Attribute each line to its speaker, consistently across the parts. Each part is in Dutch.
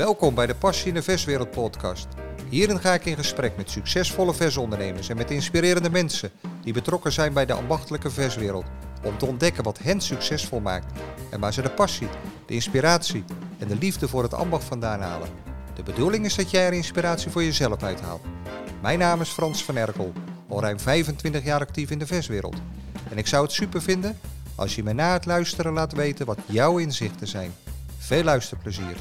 Speaker 1: Welkom bij de Passie in de Verswereld podcast. Hierin ga ik in gesprek met succesvolle versondernemers en met inspirerende mensen die betrokken zijn bij de ambachtelijke verswereld. Om te ontdekken wat hen succesvol maakt en waar ze de passie, de inspiratie en de liefde voor het ambacht vandaan halen. De bedoeling is dat jij er inspiratie voor jezelf uithaalt. Mijn naam is Frans van Erkel, al ruim 25 jaar actief in de verswereld. En ik zou het super vinden als je me na het luisteren laat weten wat jouw inzichten zijn. Veel luisterplezier.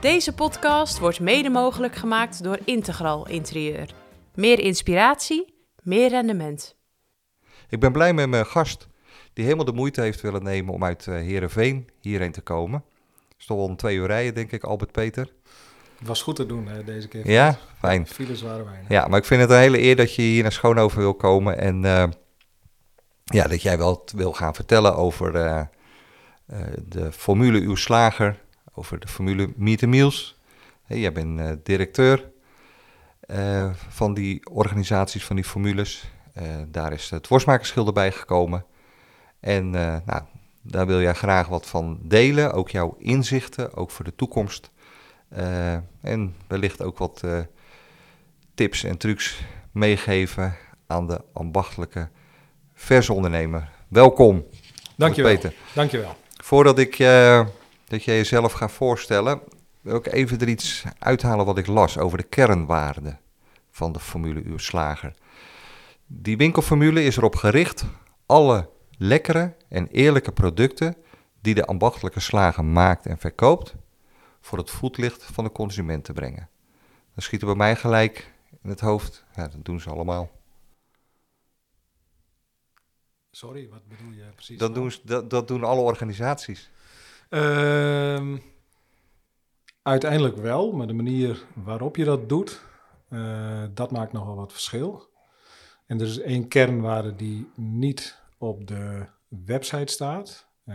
Speaker 2: Deze podcast wordt mede mogelijk gemaakt door Integral Interieur. Meer inspiratie, meer rendement.
Speaker 1: Ik ben blij met mijn gast die helemaal de moeite heeft willen nemen om uit uh, Heerenveen hierheen te komen. Het is toch wel een twee uur rijden, denk ik, Albert Peter.
Speaker 3: Het was goed te doen hè, deze keer.
Speaker 1: Ja, fijn.
Speaker 3: Files waren weinig.
Speaker 1: Ja, maar ik vind het een hele eer dat je hier naar Schoonhoven wil komen. En uh, ja, dat jij wel wil gaan vertellen over uh, de formule Uw Slager over de formule Meet Meals. Hey, jij bent uh, directeur uh, van die organisaties, van die formules. Uh, daar is het worstmakerschilder bij gekomen. En nou, daar wil jij graag wat van delen, ook jouw inzichten, ook voor de toekomst. en wellicht ook wat tips en trucs meegeven aan de ambachtelijke versondernemer. Welkom.
Speaker 3: Dankjewel.
Speaker 1: Peter.
Speaker 3: Dankjewel.
Speaker 1: Voordat ik dat jij jezelf gaat voorstellen, wil ik even er iets uithalen wat ik las over de kernwaarden van de formule Uw Slager. Die winkelformule is erop gericht alle lekkere en eerlijke producten die de ambachtelijke slager maakt en verkoopt, voor het voetlicht van de consument te brengen. Dan schiet er bij mij gelijk in het hoofd, ja, dat doen ze allemaal.
Speaker 3: Sorry, wat bedoel je precies?
Speaker 1: Dat doen, dat, dat doen alle organisaties.
Speaker 3: Uh, uiteindelijk wel, maar de manier waarop je dat doet, uh, dat maakt nogal wat verschil. En er is één kernwaarde die niet op de website staat uh,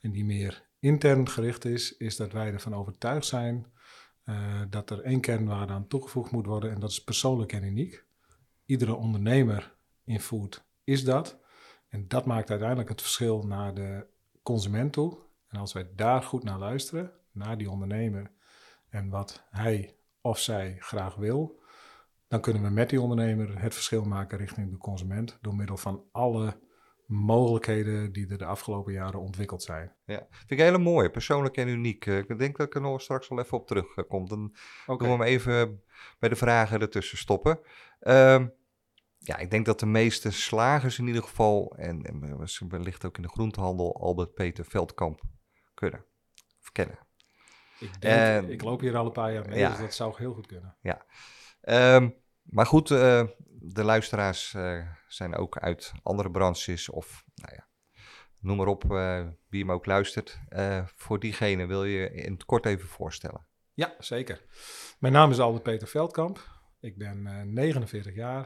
Speaker 3: en die meer intern gericht is, is dat wij ervan overtuigd zijn uh, dat er één kernwaarde aan toegevoegd moet worden en dat is persoonlijk en uniek. Iedere ondernemer in food is dat. En dat maakt uiteindelijk het verschil naar de consument toe. En als wij daar goed naar luisteren, naar die ondernemer en wat hij of zij graag wil, dan kunnen we met die ondernemer het verschil maken richting de consument door middel van alle mogelijkheden die er de afgelopen jaren ontwikkeld zijn.
Speaker 1: Ja, vind ik hele mooi, persoonlijk en uniek. Ik denk dat ik er nog straks wel even op terugkom. Dan okay. doen we hem even bij de vragen ertussen stoppen. Um, ja, ik denk dat de meeste slagers in ieder geval, en, en wellicht ook in de groentehandel, Albert Peter Veldkamp kunnen verkennen.
Speaker 3: Ik, denk, ik loop hier al een paar jaar mee, ja. dus dat zou heel goed kunnen.
Speaker 1: Ja, um, maar goed, uh, de luisteraars uh, zijn ook uit andere branches of, nou ja, noem maar op uh, wie hem ook luistert. voor diegene wil je in het kort even voorstellen.
Speaker 3: Ja, zeker. Mijn naam is Albert Peter Veldkamp. Ik ben 49 jaar.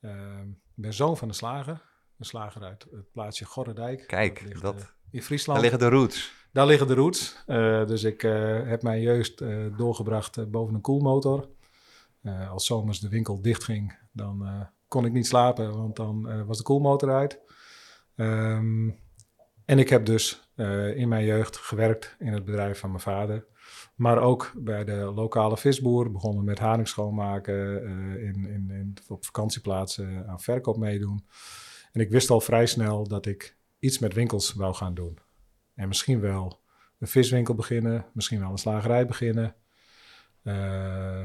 Speaker 3: Ik ben zoon van een slager. Een slager uit het plaatsje Gorredijk.
Speaker 1: Kijk, dat, ligt, dat
Speaker 3: in Friesland.
Speaker 1: Daar liggen de roots.
Speaker 3: Daar liggen de roots. Uh, dus ik uh, heb mijn jeugd uh, doorgebracht boven een koelmotor. als zomers de winkel dichtging, dan kon ik niet slapen, want dan was de koelmotor uit. Um, en ik heb dus in mijn jeugd gewerkt in het bedrijf van mijn vader. Maar ook bij de lokale visboer. Begonnen met haring schoonmaken. in, in, in, op vakantieplaatsen aan verkoop meedoen. En ik wist al vrij snel dat ik iets met winkels wou gaan doen. En misschien wel een viswinkel beginnen, misschien wel een slagerij beginnen. Uh,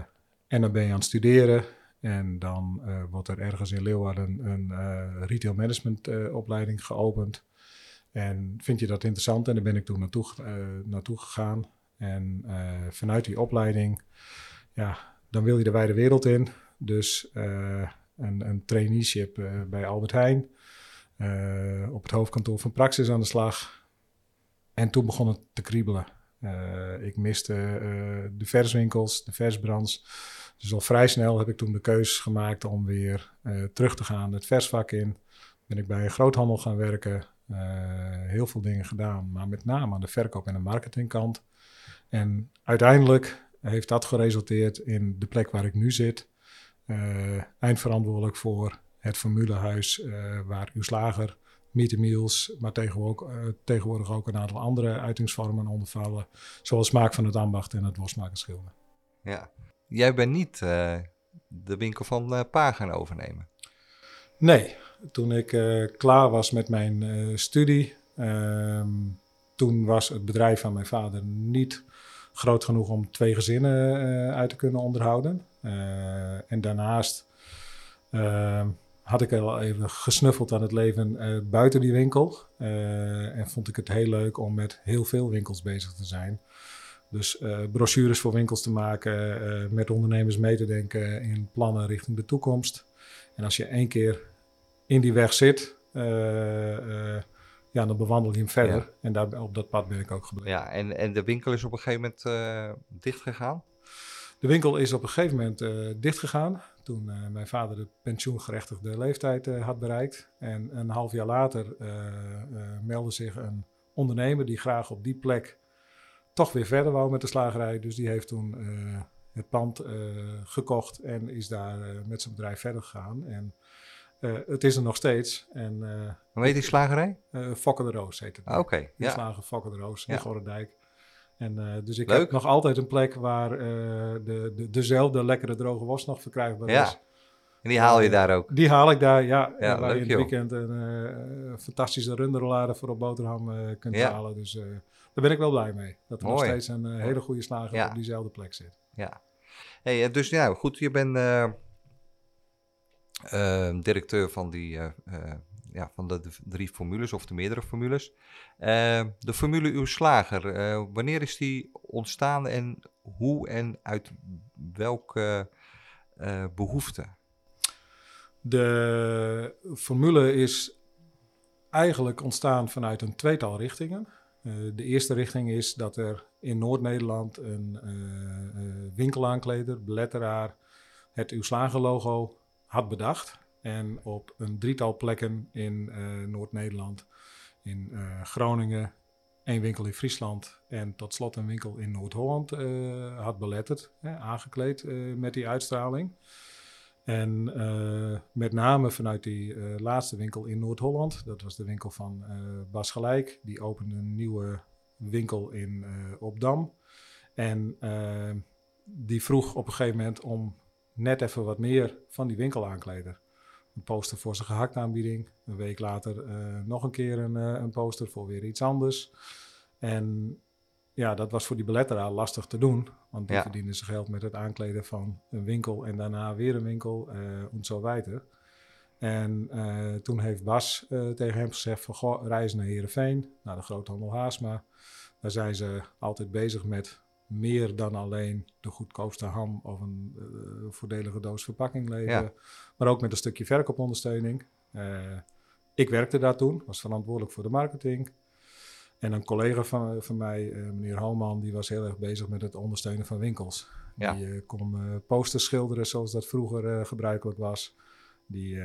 Speaker 3: en dan ben je aan het studeren. En dan uh, wordt er ergens in Leeuwarden een uh, retail management opleiding geopend. En vind je dat interessant? En daar ben ik toen naartoe, naartoe gegaan. En vanuit die opleiding, ja, dan wil je de wijde wereld in. Dus een, een traineeship bij Albert Heijn. Op het hoofdkantoor van Praxis aan de slag. En toen begon het te kriebelen. Uh, ik miste uh, de verswinkels, de versbrands. Dus al vrij snel heb ik toen de keus gemaakt om weer terug te gaan het versvak in. Ben ik bij een groothandel gaan werken. heel veel dingen gedaan, maar met name aan de verkoop en de marketingkant. En uiteindelijk heeft dat geresulteerd in de plek waar ik nu zit. eindverantwoordelijk voor het formulehuis waar uw slager meet meals, maar tegenwoordig ook, uh, tegenwoordig ook een aantal andere uitingsvormen ondervallen, zoals Smaak van het Ambacht en het Worstmakerschilder.
Speaker 1: Ja, jij bent niet uh, de winkel van uh, Pa gaan overnemen.
Speaker 3: Nee, toen ik klaar was met mijn studie, ehm, toen was het bedrijf van mijn vader niet groot genoeg om twee gezinnen uit te kunnen onderhouden. en daarnaast ehm, had ik al even gesnuffeld aan het leven uh, buiten die winkel. Uh, en vond ik het heel leuk om met heel veel winkels bezig te zijn. Dus uh, brochures voor winkels te maken, met ondernemers mee te denken in plannen richting de toekomst. En als je één keer in die weg zit, ja, dan bewandel je hem verder. Ja. En daar, op dat pad ben ik ook gebleven.
Speaker 1: Ja, en, en de winkel is op een gegeven moment dicht gegaan?
Speaker 3: De winkel is op een gegeven moment dicht gegaan toen uh, mijn vader de pensioengerechtigde leeftijd uh, had bereikt. En een half jaar later meldde zich een ondernemer die graag op die plek toch weer verder wou met de slagerij. Dus die heeft toen het pand gekocht en is daar met zijn bedrijf verder gegaan. En het is er nog steeds. En,
Speaker 1: Hoe heet die slagerij?
Speaker 3: Fokke de Roos heet het.
Speaker 1: Ah, Oké, okay,
Speaker 3: ja. Slager Fokke de Roos in ja. Gorredijk. En, uh, dus ik Leuk. heb nog altijd een plek waar uh, de, de, dezelfde lekkere droge was nog verkrijgbaar
Speaker 1: ja.
Speaker 3: is.
Speaker 1: En die haal je daar ook?
Speaker 3: Die haal ik daar, ja. ja waar
Speaker 1: leuk,
Speaker 3: je in het weekend een uh, fantastische runderrollade voor op boterham kunt ja. halen. Dus daar ben ik wel blij mee. Dat er Mooi. nog steeds een hele goede slager ja. op diezelfde plek zit.
Speaker 1: Ja. Hey, dus ja, goed, je bent directeur van die ja, van de, drie formules of de meerdere formules. Uh, de formule Uw Slager, uh, wanneer is die ontstaan en hoe en uit welke uh, behoefte?
Speaker 3: De formule is eigenlijk ontstaan vanuit een tweetal richtingen. de eerste richting is dat er in Noord-Nederland een winkelaankleder, beletteraar, het Uw Slager logo had bedacht. En op een drietal plekken in uh, Noord-Nederland, in uh, Groningen, één winkel in Friesland en tot slot een winkel in Noord-Holland uh, had beletterd, hè, aangekleed met die uitstraling. En met name vanuit die laatste winkel in Noord-Holland, dat was de winkel van Bas Gelijk, die opende een nieuwe winkel in Opdam. En die vroeg op een gegeven moment om net even wat meer van die winkelaankleider een poster voor zijn gehakt aanbieding. Een week later uh, nog een keer een, uh, een, poster voor weer iets anders. En ja, dat was voor die beletteraar lastig te doen. Want die ja. verdienden zijn geld met het aankleden van een winkel en daarna weer een winkel uh, en zo weiter. En toen heeft Bas tegen hem gezegd van, goh, reizen naar Heerenveen, naar de groothandel Haasma. Daar zijn ze altijd bezig met meer dan alleen de goedkoopste ham of een uh, voordelige doos verpakking leveren. Ja. Maar ook met een stukje verkoopondersteuning. Uh, ik werkte daar toen, was verantwoordelijk voor de marketing. En een collega van, van mij, uh, meneer Halman, die was heel erg bezig met het ondersteunen van winkels. Ja. Die kon posters schilderen zoals dat vroeger gebruikelijk was. Die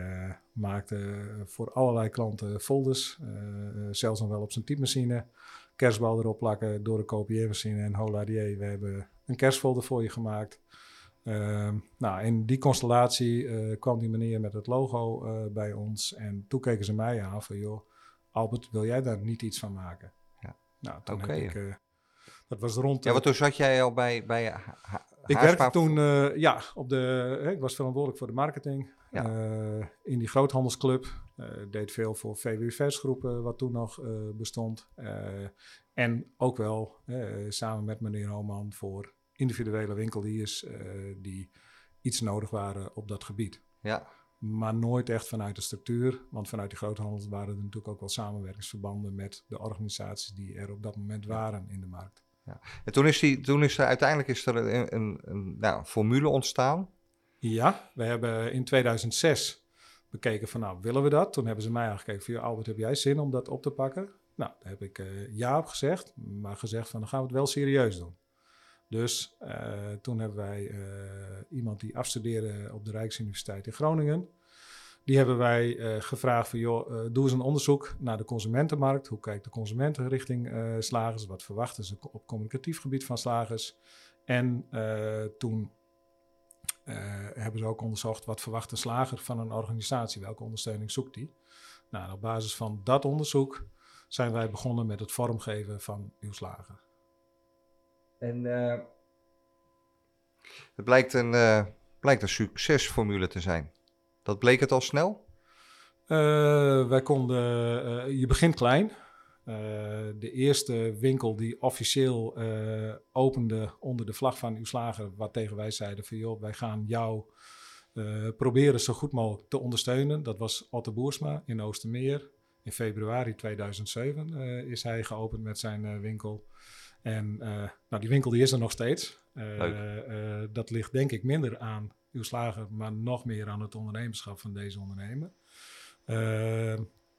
Speaker 3: maakte voor allerlei klanten folders, zelfs nog wel op zijn typemachine kerstbal erop plakken door de kopieermachine en hola die, we hebben een kerstfolder voor je gemaakt. Uh, nou, in die constellatie uh, kwam die meneer met het logo uh, bij ons en toen keken ze mij aan van, joh, Albert, wil jij daar niet iets van maken? Ja. Nou, toen okay. heb ik, uh, dat was rond...
Speaker 1: Ja, want toen zat jij al bij, bij
Speaker 3: ik werkte toen, ja, op de, ik was verantwoordelijk voor de marketing ja. in die groothandelsclub. Uh, deed veel voor VW versgroepen, wat toen nog uh, bestond. Uh, en ook wel samen met meneer Homan voor individuele winkeliers die iets nodig waren op dat gebied. Ja. Maar nooit echt vanuit de structuur, want vanuit die groothandels waren er natuurlijk ook wel samenwerkingsverbanden met de organisaties die er op dat moment waren in de markt.
Speaker 1: Ja. En toen is, die, toen is er uiteindelijk is er een, een, een nou, formule ontstaan.
Speaker 3: Ja, we hebben in 2006 bekeken van nou, willen we dat? Toen hebben ze mij aangekeken van, Albert, heb jij zin om dat op te pakken? Nou, daar heb ik uh, ja op gezegd, maar gezegd van, dan gaan we het wel serieus doen. Dus uh, toen hebben wij uh, iemand die afstudeerde op de Rijksuniversiteit in Groningen. Die hebben wij gevraagd van, joh, doe eens een onderzoek naar de consumentenmarkt. Hoe kijkt de consumenten richting slagers? Wat verwachten ze op communicatief gebied van slagers? En toen hebben ze ook onderzocht wat verwacht een slager van een organisatie, welke ondersteuning zoekt hij. Nou, op basis van dat onderzoek zijn wij begonnen met het vormgeven van uw slager.
Speaker 1: En uh, het blijkt een, uh, blijkt een succesformule te zijn. Dat bleek het al snel?
Speaker 3: Uh, wij konden, je begint klein. De eerste winkel die officieel opende onder de vlag van uw slager, wat tegen wij zeiden van joh, wij gaan jou proberen zo goed mogelijk te ondersteunen. Dat was Otto Boersma in Oostermeer. In februari 2007 is hij geopend met zijn winkel. En nou, die winkel die is er nog steeds. Dat ligt denk ik minder aan uw slager, maar nog meer aan het ondernemerschap van deze ondernemer.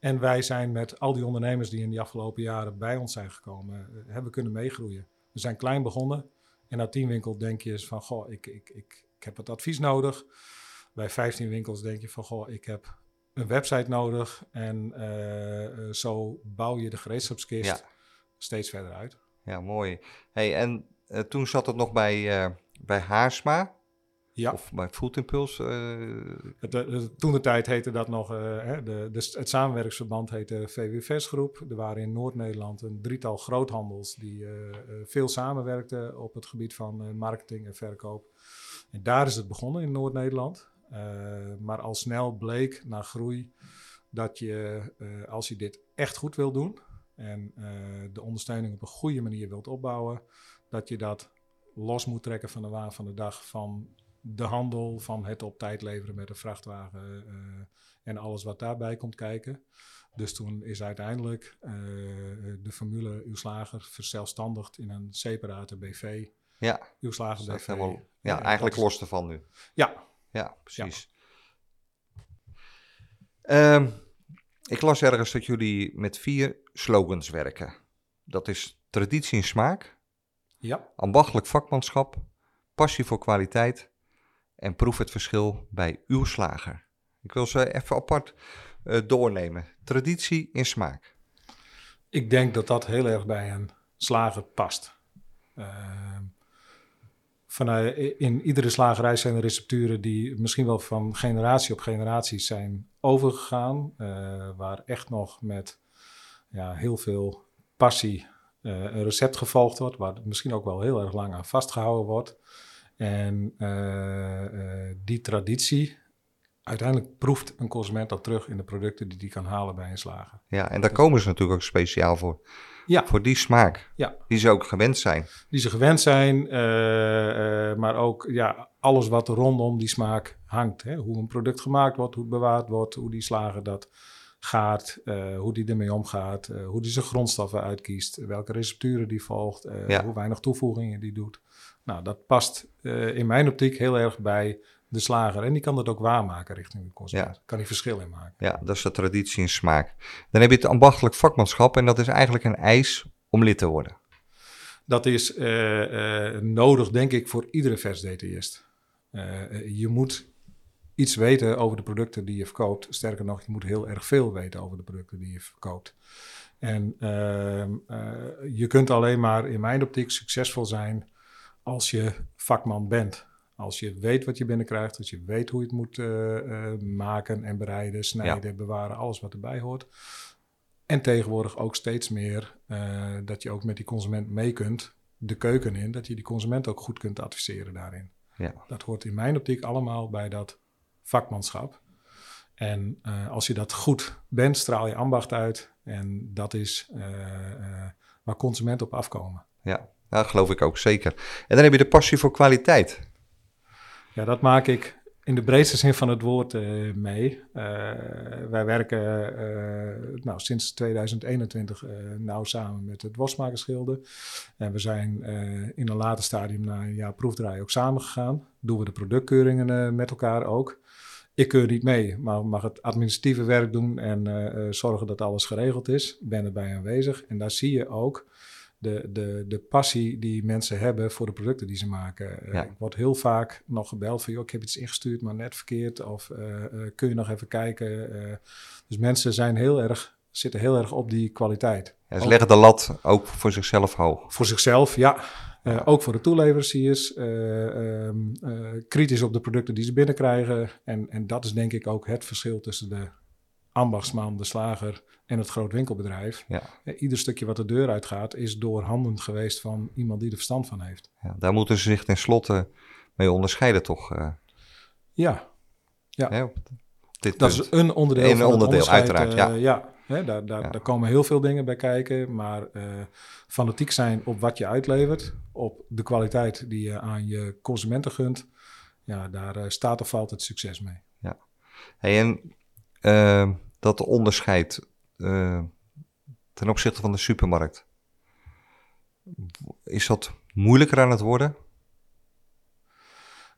Speaker 3: En wij zijn met al die ondernemers die in die afgelopen jaren bij ons zijn gekomen, hebben kunnen meegroeien. We zijn klein begonnen en na tien winkels denk je van, goh, ik, ik, ik, ik heb wat advies nodig. Bij 15 winkels denk je van, goh, ik heb een website nodig. En zo bouw je de gereedschapskist steeds verder uit.
Speaker 1: Ja, mooi. Hey, en uh, toen zat het nog bij, uh, bij Haarsma. Ja. Of bij Food Impulse.
Speaker 3: Uh... toen de tijd heette dat nog, hè, de, de, het samenwerksverband heette VWVS Groep. Er waren in Noord-Nederland een drietal groothandels die veel samenwerkten op het gebied van marketing en verkoop. En daar is het begonnen in Noord-Nederland. maar al snel bleek na groei dat je, als je dit echt goed wil doen, en de ondersteuning op een goede manier wilt opbouwen, dat je dat los moet trekken van de waan van de dag van de handel, van het op tijd leveren met een vrachtwagen uh, en alles wat daarbij komt kijken. Dus toen is uiteindelijk uh, de formule uw slager verzelfstandigd in een separate BV.
Speaker 1: Ja,
Speaker 3: uw slager
Speaker 1: BV. Helemaal, ja, eigenlijk los ervan nu.
Speaker 3: Ja.
Speaker 1: Ja, precies. Ja. Um, ik las ergens dat jullie met vier slogans werken. Dat is traditie en smaak,
Speaker 3: ja.
Speaker 1: ambachtelijk vakmanschap, passie voor kwaliteit en proef het verschil bij uw slager. Ik wil ze even apart uh, doornemen. Traditie en smaak.
Speaker 3: Ik denk dat dat heel erg bij een slager past. Uh, vanuit, in iedere slagerij zijn er recepturen die misschien wel van generatie op generatie zijn overgegaan. Uh, waar echt nog met ja, heel veel passie een recept gevolgd wordt. Waar misschien ook wel heel erg lang aan vastgehouden wordt. En uh, die traditie, uiteindelijk proeft een consument dat terug in de producten die die kan halen bij een slager.
Speaker 1: Ja, en daar komen ze natuurlijk ook speciaal voor. Ja. Voor die smaak.
Speaker 3: Ja.
Speaker 1: Die ze ook gewend zijn.
Speaker 3: Die ze gewend zijn, uh, uh, maar ook ja, alles wat rondom die smaak hangt. Hè? Hoe een product gemaakt wordt, hoe het bewaard wordt, hoe die slager dat gaat, uh, hoe die ermee omgaat, hoe die zijn grondstoffen uitkiest, welke recepturen die volgt, ja. hoe weinig toevoegingen die doet. Nou, dat past in mijn optiek heel erg bij de slager. En die kan dat ook waarmaken richting de consument. Ja. Kan die verschil in maken.
Speaker 1: Ja, dat is de traditie en smaak. Dan heb je het ambachtelijk vakmanschap en dat is eigenlijk een eis om lid te worden.
Speaker 3: Dat is uh, uh, nodig, denk ik, voor iedere. Uh, je moet iets weten over de producten die je verkoopt. Sterker nog, je moet heel erg veel weten over de producten die je verkoopt. En ehm, je kunt alleen maar in mijn optiek succesvol zijn als je vakman bent. Als je weet wat je binnenkrijgt, als je weet hoe je het moet uh, uh, maken en bereiden, snijden, ja. bewaren, alles wat erbij hoort. En tegenwoordig ook steeds meer uh, dat je ook met die consument mee kunt, de keuken in, dat je die consument ook goed kunt adviseren daarin.
Speaker 1: Ja.
Speaker 3: Dat hoort in mijn optiek allemaal bij dat vakmanschap. En als je dat goed bent, straal je ambacht uit. En dat is waar consumenten op afkomen.
Speaker 1: Ja, dat geloof ik ook zeker. En dan heb je de passie voor kwaliteit.
Speaker 3: Ja, dat maak ik in de breedste zin van het woord uh, mee. Uh, wij werken uh, nou, sinds 2021 nauw samen met het Wasmakersgilde. En we zijn in een later stadium na een jaar proefdraai ook samengegaan. Doen we de productkeuringen met elkaar ook. Ik keur niet mee, maar mag het administratieve werk doen en zorgen dat alles geregeld is. Ben erbij aanwezig. En daar zie je ook de, de, de passie die mensen hebben voor de producten die ze maken. Uh, Ik word heel vaak nog gebeld van, joh, ik heb iets ingestuurd, maar net verkeerd. Of uh, uh, kun je nog even kijken? dus mensen zijn heel erg, zitten heel erg op die kwaliteit.
Speaker 1: Ja, ze ook, leggen de lat ook voor zichzelf hoog.
Speaker 3: Voor zichzelf, ja. ja. ook voor de toeleveranciers. Um, kritisch op de producten die ze binnenkrijgen. En, en dat is denk ik ook het verschil tussen de ambachtsman, de slager en het grootwinkelbedrijf.
Speaker 1: Ja.
Speaker 3: Ieder stukje wat de deur uitgaat is door handen geweest van iemand die er verstand van heeft.
Speaker 1: Ja, daar moeten ze zich tenslotte mee onderscheiden, toch? eh,
Speaker 3: Ja, Ja.
Speaker 1: hè, op dit
Speaker 3: dat
Speaker 1: punt.
Speaker 3: is een onderdeel
Speaker 1: Een
Speaker 3: van het
Speaker 1: onderdeel,
Speaker 3: onderscheid,
Speaker 1: uiteraard,
Speaker 3: eh,
Speaker 1: ja.
Speaker 3: ja. Hè, daar, daar,
Speaker 1: Ja.
Speaker 3: daar komen heel veel dingen bij kijken, maar eh, fanatiek zijn op wat je uitlevert, op de kwaliteit die je aan je consumenten gunt, ja, daar staat of valt het succes mee.
Speaker 1: Hey, en eh, dat onderscheid eh, ten opzichte van de supermarkt, is dat moeilijker aan het worden?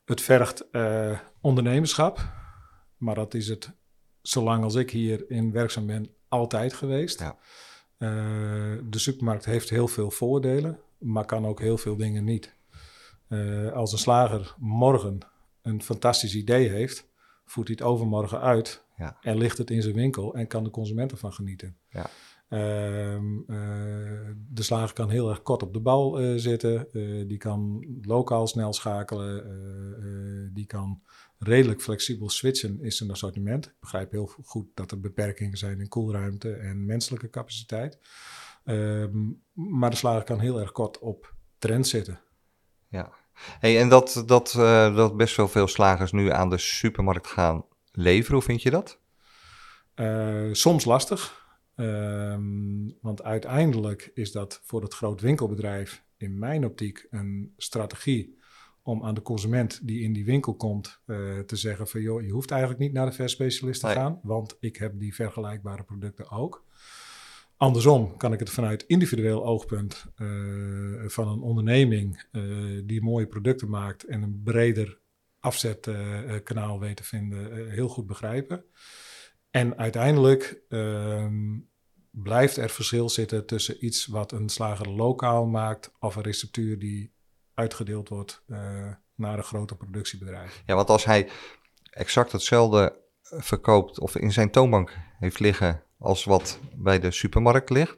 Speaker 3: Het vergt eh, ondernemerschap, maar dat is het, zolang als ik hierin werkzaam ben, altijd geweest.
Speaker 1: Ja.
Speaker 3: Eh, de supermarkt heeft heel veel voordelen, maar kan ook heel veel dingen niet. Als een slager morgen een fantastisch idee heeft, voert hij het overmorgen uit
Speaker 1: Ja.
Speaker 3: en ligt het in zijn winkel en kan de consument ervan genieten.
Speaker 1: Ja.
Speaker 3: Ehm, eh, de slager kan heel erg kort op de bal eh, zitten. eh, die kan lokaal snel schakelen. die kan redelijk flexibel switchen in zijn assortiment. Ik begrijp heel goed dat er beperkingen zijn in koelruimte en menselijke capaciteit. Ehm, maar de slager kan heel erg kort op trend zitten.
Speaker 1: Ja. Hey, en dat, dat, dat best wel veel slagers nu aan de supermarkt gaan leveren, hoe vind je dat?
Speaker 3: Eh, soms lastig. Ehm, want uiteindelijk is dat voor het groot winkelbedrijf in mijn optiek een strategie om aan de consument die in die winkel komt eh, te zeggen van joh, je hoeft eigenlijk niet naar de verspecialist te
Speaker 1: Nee.
Speaker 3: gaan, want ik heb die vergelijkbare producten ook. Andersom kan ik het vanuit individueel oogpunt eh, van een onderneming die mooie producten maakt en een breder afzetkanaal weet te vinden, eh, heel goed begrijpen. En uiteindelijk ehm, blijft er verschil zitten tussen iets wat een slager lokaal maakt of een receptuur die uitgedeeld wordt eh, naar een groter productiebedrijf.
Speaker 1: Ja, want als hij exact hetzelfde verkoopt of in zijn toonbank heeft liggen als wat bij de supermarkt ligt,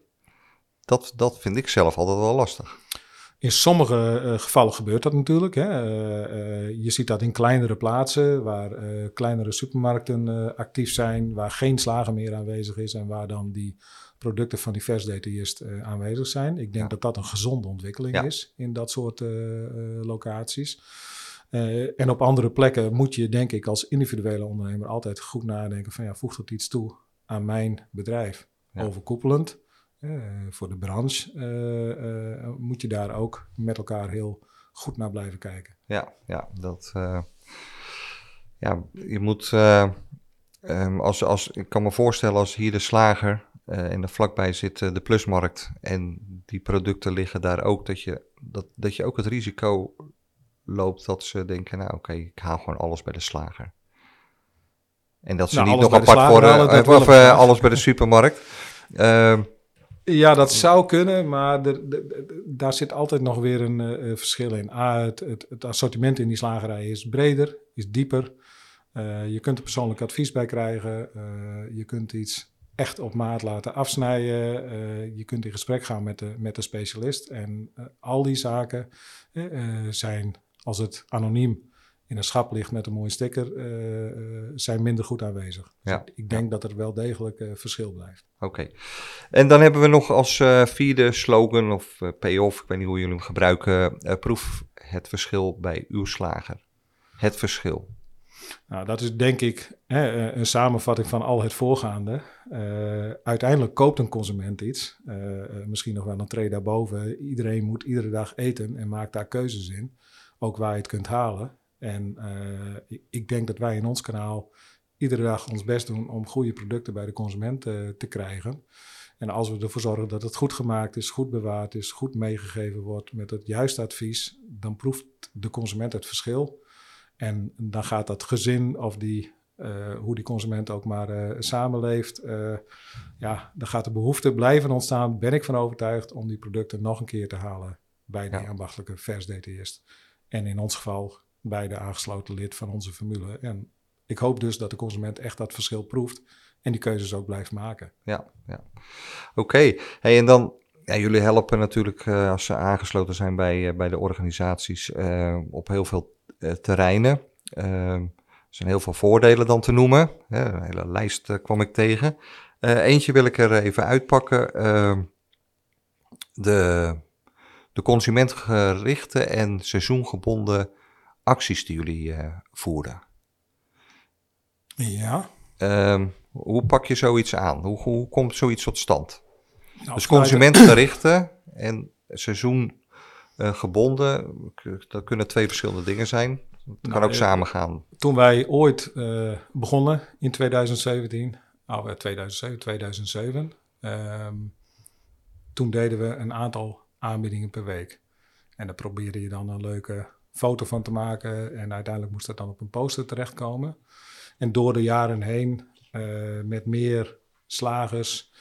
Speaker 1: dat, dat vind ik zelf altijd wel lastig.
Speaker 3: In sommige eh, gevallen gebeurt dat natuurlijk. Hè. Eh, eh, je ziet dat in kleinere plaatsen waar kleinere supermarkten actief zijn, waar geen slager meer aanwezig is en waar dan die producten van die versdetailist eh aanwezig zijn. Ik denk
Speaker 1: Ja.
Speaker 3: dat dat een gezonde ontwikkeling
Speaker 1: Ja.
Speaker 3: is in dat soort locaties. En op andere plekken moet je, denk ik, als individuele ondernemer altijd goed nadenken van ja, voegt het iets toe aan mijn bedrijf?
Speaker 1: Ja.
Speaker 3: Overkoepelend. Eh, voor de branche eh, eh, moet je daar ook met elkaar heel goed naar blijven kijken.
Speaker 1: Ja, ja, dat. ja, je moet. eh, ehm, als, als, ik kan me voorstellen als hier de slager eh, en er vlakbij zit de plusmarkt en die producten liggen daar ook, dat je, dat, dat je ook het risico loopt dat ze denken, nou oké, ik haal gewoon alles bij de slager. En dat ze
Speaker 3: Nou,
Speaker 1: niet nog apart
Speaker 3: dat
Speaker 1: eh, of alles bij de supermarkt.
Speaker 3: Ja, dat zou kunnen, maar daar zit altijd nog weer een eh, verschil in. A, het, het, assortiment in die slagerij is breder, is dieper. Eh, je kunt er persoonlijk advies bij krijgen. Eh, je kunt iets echt op maat laten afsnijden. Je kunt in gesprek gaan met de, met de specialist. En al die zaken zijn, als het anoniem in een schap ligt met een mooie sticker, eh, eh, zijn minder goed aanwezig. Dus
Speaker 1: Ja.
Speaker 3: ik- ik denk dat er wel degelijk eh, verschil blijft.
Speaker 1: Oké. En dan hebben we nog als vierde slogan of payoff, ik weet niet hoe jullie hem gebruiken, proef het verschil bij uw slager. Het verschil.
Speaker 3: Nou, dat is denk ik hè, een samenvatting van al het voorgaande. Uiteindelijk koopt een consument iets, misschien nog wel een tree daarboven. Iedereen moet iedere dag eten en maakt daar keuzes in, ook waar je het kunt halen. En eh, ik- denk dat wij in ons kanaal iedere dag ons best doen om goede producten bij de consument eh, te krijgen. En als we ervoor zorgen dat het goed gemaakt is, goed bewaard is, goed meegegeven wordt met het juiste advies, dan proeft de consument het verschil. En dan gaat dat gezin of die, eh, hoe die consument ook maar samenleeft, ja, dan gaat de behoefte blijven ontstaan, ben ik van overtuigd, om die producten nog een keer te halen bij die
Speaker 1: Ja.
Speaker 3: ambachtelijke versdetailist. En in ons geval bij de aangesloten lid van onze formule. En ik hoop dus dat de consument echt dat verschil proeft en die keuzes ook blijft maken.
Speaker 1: Ja, ja. Oké. Hey, en dan, ja, jullie helpen natuurlijk eh, als ze aangesloten zijn bij, eh, bij de organisaties eh, op heel veel terreinen. Ehm, zijn heel veel voordelen dan te noemen. Een hele lijst kwam ik tegen. Eentje wil ik er even uitpakken. Ehm, de, de consumentgerichte en seizoengebonden acties die jullie uh, voeren.
Speaker 3: Ja.
Speaker 1: Ehm, hoe pak je zoiets aan? Hoe, hoe komt zoiets tot stand?
Speaker 3: Nou,
Speaker 1: dus
Speaker 3: vanuit-
Speaker 1: consumentgerichte en seizoengebonden, dat kunnen twee verschillende dingen zijn. Het kan
Speaker 3: Nou,
Speaker 1: ook
Speaker 3: eh,
Speaker 1: samen gaan.
Speaker 3: Toen wij ooit eh, begonnen in 2017, nou, eh, 2007, 2007, ehm, toen deden we een aantal aanbiedingen per week. En daar probeerde je dan een leuke foto van te maken en uiteindelijk moest dat dan op een poster terechtkomen. En door de jaren heen, eh, met meer slagers,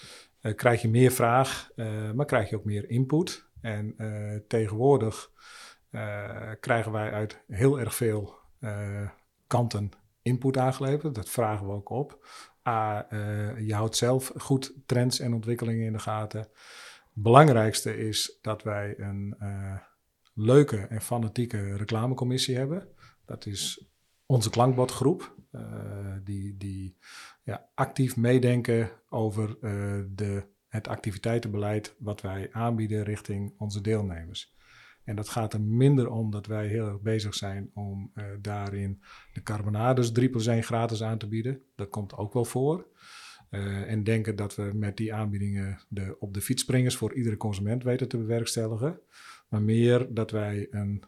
Speaker 3: eh, krijg je meer vraag, eh, maar krijg je ook meer input. En tegenwoordig krijgen wij uit heel erg veel kanten input aangeleverd. Dat vragen we ook op. A, je houdt zelf goed trends en ontwikkelingen in de gaten. Belangrijkste is dat wij een leuke en fanatieke reclamecommissie hebben. Dat is onze klankbordgroep, eh, die, die ja, actief meedenken over eh, de, het activiteitenbeleid wat wij aanbieden richting onze deelnemers. En dat gaat er minder om dat wij heel erg bezig zijn om eh, daarin de carbonades 3 plus 1 gratis aan te bieden. Dat komt ook wel voor. En denken dat we met die aanbiedingen de, op de fietsspringers voor iedere consument weten te bewerkstelligen. Maar meer dat wij een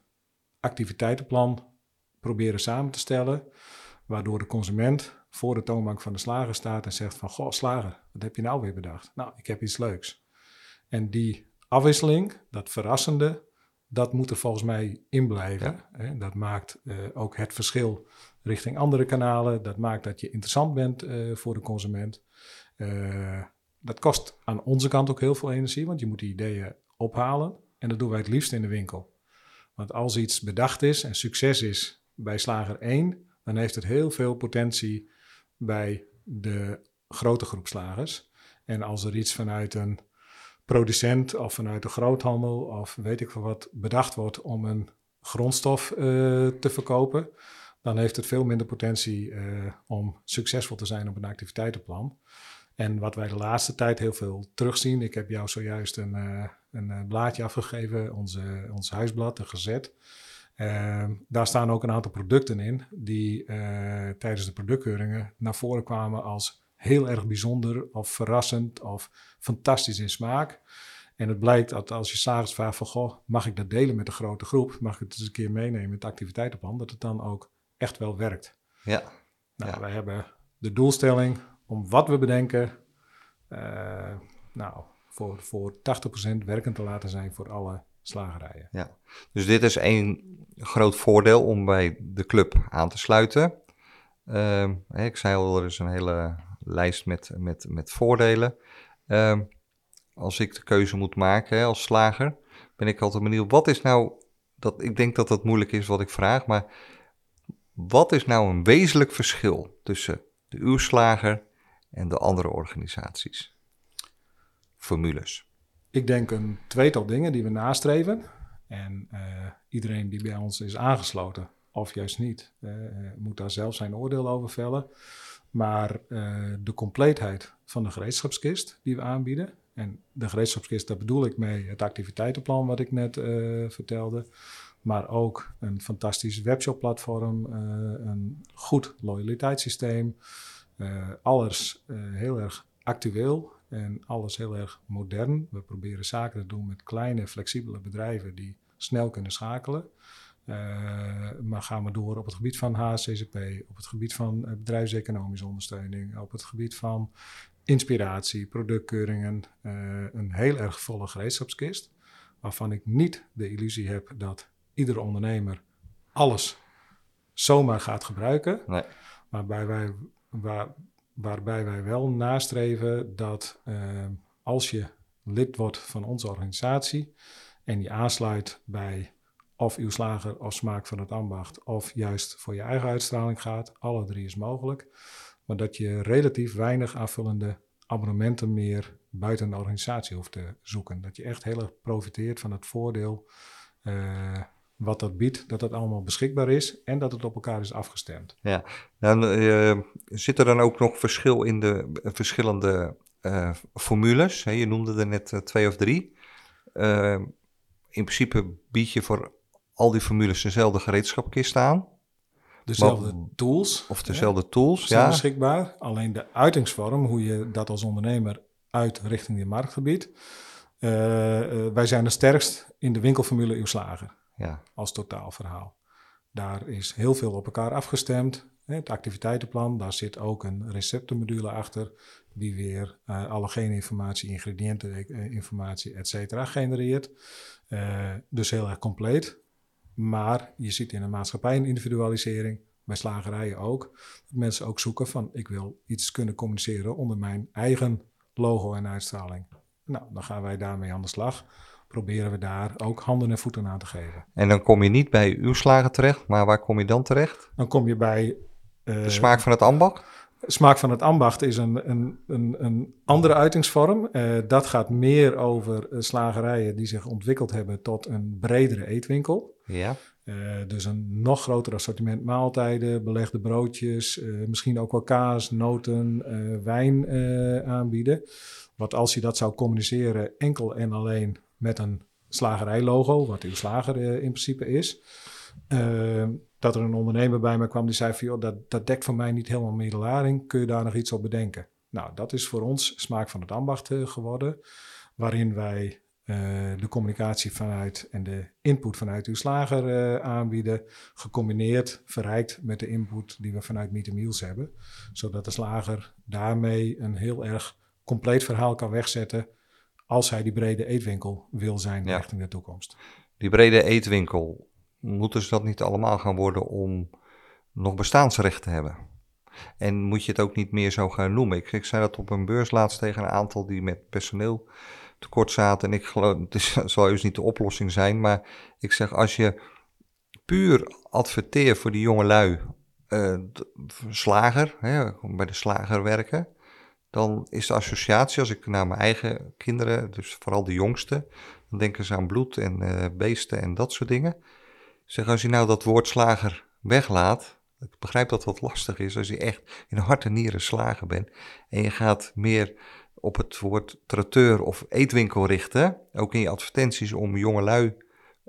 Speaker 3: activiteitenplan proberen samen te stellen. Waardoor de consument voor de toonbank van de slager staat en zegt van... Goh, slager, wat heb je nou weer bedacht? Nou, ik heb iets leuks. En die afwisseling, dat verrassende, dat moet er volgens mij in blijven. Dat maakt eh, ook het verschil richting andere kanalen. Dat maakt dat je interessant bent eh, voor de consument. Eh, dat kost aan onze kant ook heel veel energie, want je moet die ideeën ophalen. En dat doen wij het liefst in de winkel. Want als iets bedacht is en succes is bij slager 1, dan heeft het heel veel potentie bij de grote groep slagers. En als er iets vanuit een producent of vanuit de groothandel of weet ik veel wat bedacht wordt om een grondstof eh, te verkopen, dan heeft het veel minder potentie eh, om succesvol te zijn op een activiteitenplan. En wat wij de laatste tijd heel veel terugzien, ik heb jou zojuist een, eh, een eh, blaadje afgegeven, onze, ons huisblad, de gezet. Ehm, daar staan ook een aantal producten in die eh, tijdens de productkeuringen naar voren kwamen als heel erg bijzonder of verrassend of fantastisch in smaak. En het blijkt dat als je s'avonds vraagt van, goh, mag ik dat delen met de grote groep? Mag ik het eens een keer meenemen in het activiteitenplan? Dat het dan ook echt wel werkt.
Speaker 1: Ja,
Speaker 3: Nou,
Speaker 1: Ja.
Speaker 3: wij hebben de doelstelling om wat we bedenken, eh, nou, voor, voor 80% werkend te laten zijn voor alle slagerijen.
Speaker 1: ja. Dus dit is één groot voordeel om bij de club aan te sluiten. Ehm, ik zei al, er is een hele lijst met, met, met voordelen. Ehm, als ik de keuze moet maken als slager, ben ik altijd benieuwd, wat is nou, dat, ik denk dat dat moeilijk is wat ik vraag, maar wat is nou een wezenlijk verschil tussen de uw slager en de andere organisaties? Formules.
Speaker 3: Ik denk een tweetal dingen die we nastreven. En eh, iedereen die bij ons is aangesloten, of juist niet, eh, moet daar zelf zijn oordeel over vellen. Maar eh, de compleetheid van de gereedschapskist die we aanbieden. En de gereedschapskist, daar bedoel ik mee het activiteitenplan wat ik net eh, vertelde. Maar ook een fantastisch webshopplatform, eh, een goed loyaliteitssysteem. Eh, alles eh, heel erg actueel en alles heel erg modern. We proberen zaken te doen met kleine, flexibele bedrijven die snel kunnen schakelen. Eh, maar gaan we door op het gebied van HCCP, op het gebied van bedrijfseconomische ondersteuning, op het gebied van inspiratie, productkeuringen, een heel erg volle gereedschapskist. Waarvan ik niet de illusie heb dat iedere ondernemer alles zomaar gaat gebruiken.
Speaker 1: Nee.
Speaker 3: Waarbij wij, waar, waarbij wij wel nastreven dat eh, als je lid wordt van onze organisatie en je aansluit bij of uw slager of smaak van het ambacht of juist voor je eigen uitstraling gaat, alle drie is mogelijk, maar dat je relatief weinig aanvullende abonnementen meer buiten de organisatie hoeft te zoeken. Dat je echt heel erg profiteert van het voordeel eh, wat dat biedt, dat dat allemaal beschikbaar is en dat het op elkaar is afgestemd.
Speaker 1: Ja, dan uh, zit er dan ook nog verschil in de verschillende uh, formules? Hè? Je noemde er net twee of drie. in principe bied je voor al die formules dezelfde gereedschapkist aan.
Speaker 3: Dezelfde tools.
Speaker 1: Of dezelfde tools,
Speaker 3: ja. beschikbaar. Alleen de uitingsvorm, hoe je dat als ondernemer uit richting je marktgebied. wij zijn het sterkst in de winkelformule uw slager ja. als totaalverhaal. Daar is heel veel op elkaar afgestemd. Het activiteitenplan, daar zit ook een receptenmodule achter, die weer uh, alle geninformatie, ingrediënteninformatie, et cetera, genereert. Uh, dus heel erg compleet. Maar je ziet in de maatschappij een individualisering, bij slagerijen ook, dat mensen ook zoeken van ik wil iets kunnen communiceren onder mijn eigen logo en uitstraling. Nou, dan gaan wij daarmee aan de slag proberen we daar ook handen en voeten aan te geven.
Speaker 1: En dan kom je niet bij uw slagen terecht, maar waar kom je dan terecht?
Speaker 3: Dan kom je bij...
Speaker 1: Uh, de smaak van het ambacht?
Speaker 3: Smaak van het ambacht is een, een, een, een andere uitingsvorm. Uh, dat gaat meer over uh, slagerijen die zich ontwikkeld hebben tot een bredere eetwinkel.
Speaker 1: Ja.
Speaker 3: Uh, dus een nog groter assortiment maaltijden, belegde broodjes, misschien ook wel kaas, noten, wijn aanbieden. Wat als je dat zou communiceren enkel en alleen met een slagerijlogo, wat uw slager uh, in principe is. Uh, dat er een ondernemer bij me kwam die zei van, dat, dat dekt voor mij niet helemaal middelaring. Kun je daar nog iets op bedenken? Nou, dat is voor ons smaak van het ambacht uh, geworden, waarin wij de communicatie vanuit en de input vanuit uw slager aanbieden, gecombineerd, verrijkt met de input die we vanuit Meet Meals hebben, zodat de slager daarmee een heel erg compleet verhaal kan wegzetten als hij die brede eetwinkel wil zijn ja. richting de toekomst.
Speaker 1: Die brede eetwinkel, moeten ze dat niet allemaal gaan worden om nog bestaansrecht te hebben? En moet je het ook niet meer zo gaan noemen? Ik, ik zei dat op een beurs laatst tegen een aantal die met personeel tekort zaten. En ik geloof, het is, zal dus niet de oplossing zijn, maar ik zeg als je puur adverteert voor die jonge lui, uh, slager, hè, bij de slager werken, dan is de associatie, als ik naar mijn eigen kinderen, dus vooral de jongste, dan denken ze aan bloed en uh, beesten en dat soort dingen. Zeg, als je nou dat woord slager weglaat, ik begrijp dat dat lastig is, als je echt in hart en nieren slager bent en je gaat meer op het woord traiteur of eetwinkel richten, ook in je advertenties om jonge lui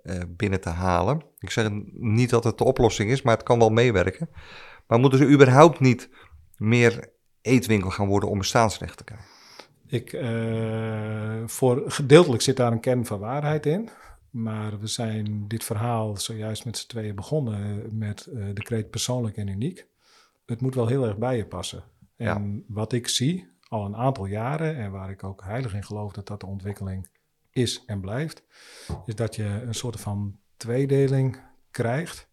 Speaker 1: uh, binnen te halen. Ik zeg niet dat het de oplossing is, maar het kan wel meewerken. Maar moeten ze überhaupt niet meer eetwinkel gaan worden om bestaansrecht te krijgen?
Speaker 3: Ik, uh, voor, gedeeltelijk zit daar een kern van waarheid in. Maar we zijn dit verhaal zojuist met z'n tweeën begonnen met uh, de kreet persoonlijk en uniek. Het moet wel heel erg bij je passen. En wat ik zie al een aantal jaren en waar ik ook heilig in geloof dat dat de ontwikkeling is en blijft, is dat je een soort van tweedeling krijgt.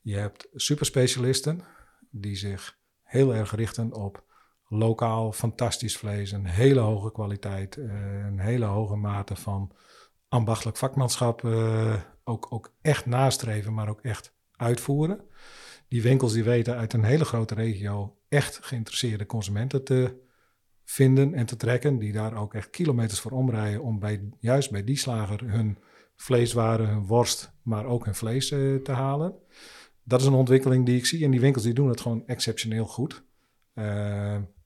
Speaker 3: Je hebt superspecialisten die zich heel erg richten op lokaal fantastisch vlees, een hele hoge kwaliteit, uh, een hele hoge mate van ambachtelijk vakmanschap. Uh, ook, ook echt nastreven, maar ook echt uitvoeren. Die winkels die weten uit een hele grote regio echt geïnteresseerde consumenten te vinden en te trekken. Die daar ook echt kilometers voor omrijden om bij, juist bij die slager hun vleeswaren, hun worst, maar ook hun vlees uh, te halen. Dat is een ontwikkeling die ik zie. En die winkels die doen het gewoon exceptioneel goed.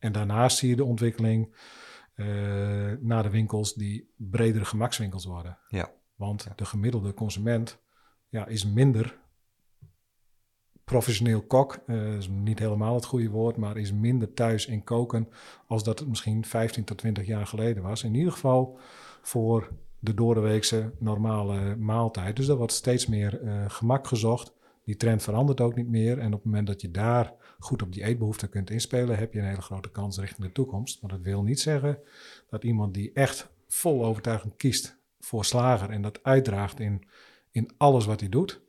Speaker 3: En daarnaast zie je de ontwikkeling uh, naar de winkels die bredere gemakswinkels worden.
Speaker 1: Ja.
Speaker 3: Want de gemiddelde consument ja, is minder professioneel kok, uh, is niet helemaal het goede woord, maar is minder thuis in koken als dat het misschien 15 tot 20 jaar geleden was. In ieder geval voor de doordeweekse normale maaltijd. Dus er wordt steeds meer uh, gemak gezocht. Die trend verandert ook niet meer. En op het moment dat je daar goed op die eetbehoeften kunt inspelen, heb je een hele grote kans richting de toekomst. Maar dat wil niet zeggen dat iemand die echt vol overtuigend kiest voor slager en dat uitdraagt in, in alles wat hij doet,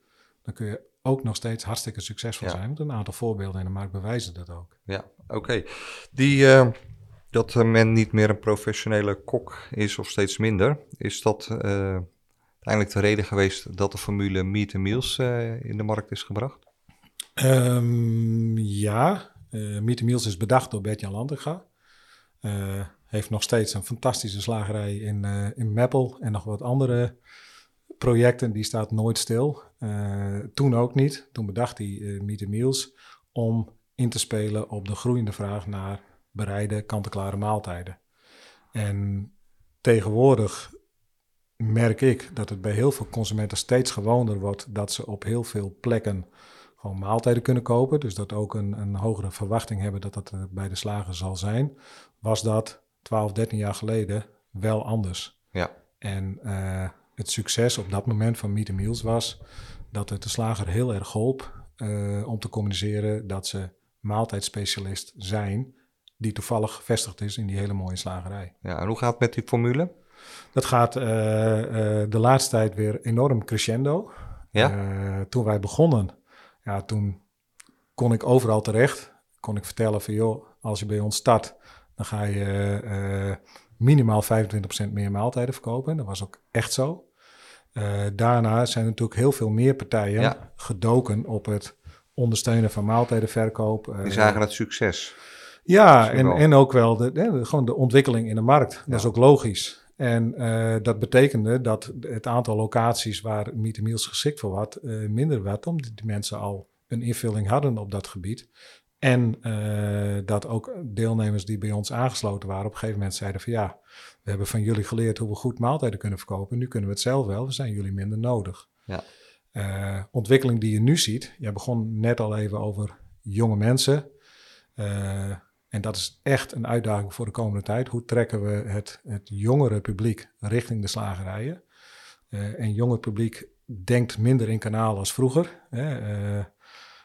Speaker 3: dan kun je ook nog steeds hartstikke succesvol zijn. Want een aantal voorbeelden in de markt bewijzen dat ook.
Speaker 1: Ja, oké. Die, uh, dat men niet meer een professionele kok is of steeds minder, is dat uh, eigenlijk de reden geweest dat de formule Meat and Meals uh, in de markt is gebracht?
Speaker 3: Um, ja, uh, Meet Meals is bedacht door Bert-Jan. Uh, heeft nog steeds een fantastische slagerij in, uh, in Meppel en nog wat andere projecten die staat nooit stil. Toen ook niet. Toen bedacht hij uh, Meet Meals om in te spelen op de groeiende vraag naar bereide kant-en-klare maaltijden. En tegenwoordig merk ik dat het bij heel veel consumenten steeds gewoner wordt dat ze op heel veel plekken gewoon maaltijden kunnen kopen. Dus dat ook een, een hogere verwachting hebben dat dat bij de slager zal zijn. Was dat 12, 13 jaar geleden wel anders.
Speaker 1: Ja.
Speaker 3: En uh, het succes op dat moment van Meet the Meals was dat het de slager heel erg holp uh, om te communiceren dat ze maaltijdspecialist zijn die toevallig gevestigd is in die hele mooie slagerij.
Speaker 1: Ja, en hoe gaat het met die formule?
Speaker 3: Dat gaat uh, de laatste tijd weer enorm crescendo.
Speaker 1: Ja?
Speaker 3: toen wij begonnen, ja, toen kon ik overal terecht. Kon ik vertellen van joh, als je bij ons start, dan ga je minimaal 25% meer maaltijden verkopen. Dat was ook echt zo. Uh, daarna zijn er natuurlijk heel veel meer partijen gedoken op het ondersteunen van maaltijdenverkoop.
Speaker 1: Die zagen het succes.
Speaker 3: Ja, en, en ook wel de, de, gewoon de ontwikkeling in de markt. Dat is ook logisch. En uh, dat betekende dat het aantal locaties waar Meet Meals geschikt voor was, uh, minder werd, omdat die mensen al een invulling hadden op dat gebied. En uh, dat ook deelnemers die bij ons aangesloten waren op een gegeven moment zeiden van ja, we hebben van jullie geleerd hoe we goed maaltijden kunnen verkopen. Nu kunnen we het zelf wel, we zijn jullie minder nodig.
Speaker 1: Ja.
Speaker 3: Uh, ontwikkeling die je nu ziet, jij begon net al even over jonge mensen. Uh, en dat is echt een uitdaging voor de komende tijd. Hoe trekken we het, het jongere publiek richting de slagerijen? en jonger publiek denkt minder in kanalen als vroeger. Hè?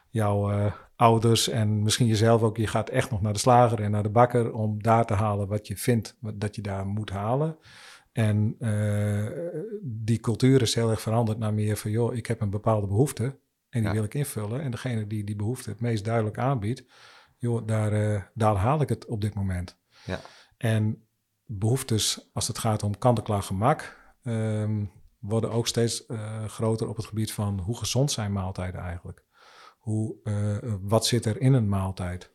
Speaker 3: jouw ouders en misschien jezelf ook, je gaat echt nog naar de slager en naar de bakker om daar te halen wat je vindt dat je daar moet halen. En die cultuur is heel erg veranderd naar meer van, joh, ik heb een bepaalde behoefte en die wil ik invullen. En degene die die behoefte het meest duidelijk aanbiedt, joh, daar, uh, daar haal ik het op dit moment.
Speaker 1: Ja.
Speaker 3: En behoeftes, als het gaat om kant-en-klaar gemak, um, worden ook steeds uh, groter op het gebied van hoe gezond zijn maaltijden eigenlijk. Hoe, uh, wat zit er in een maaltijd?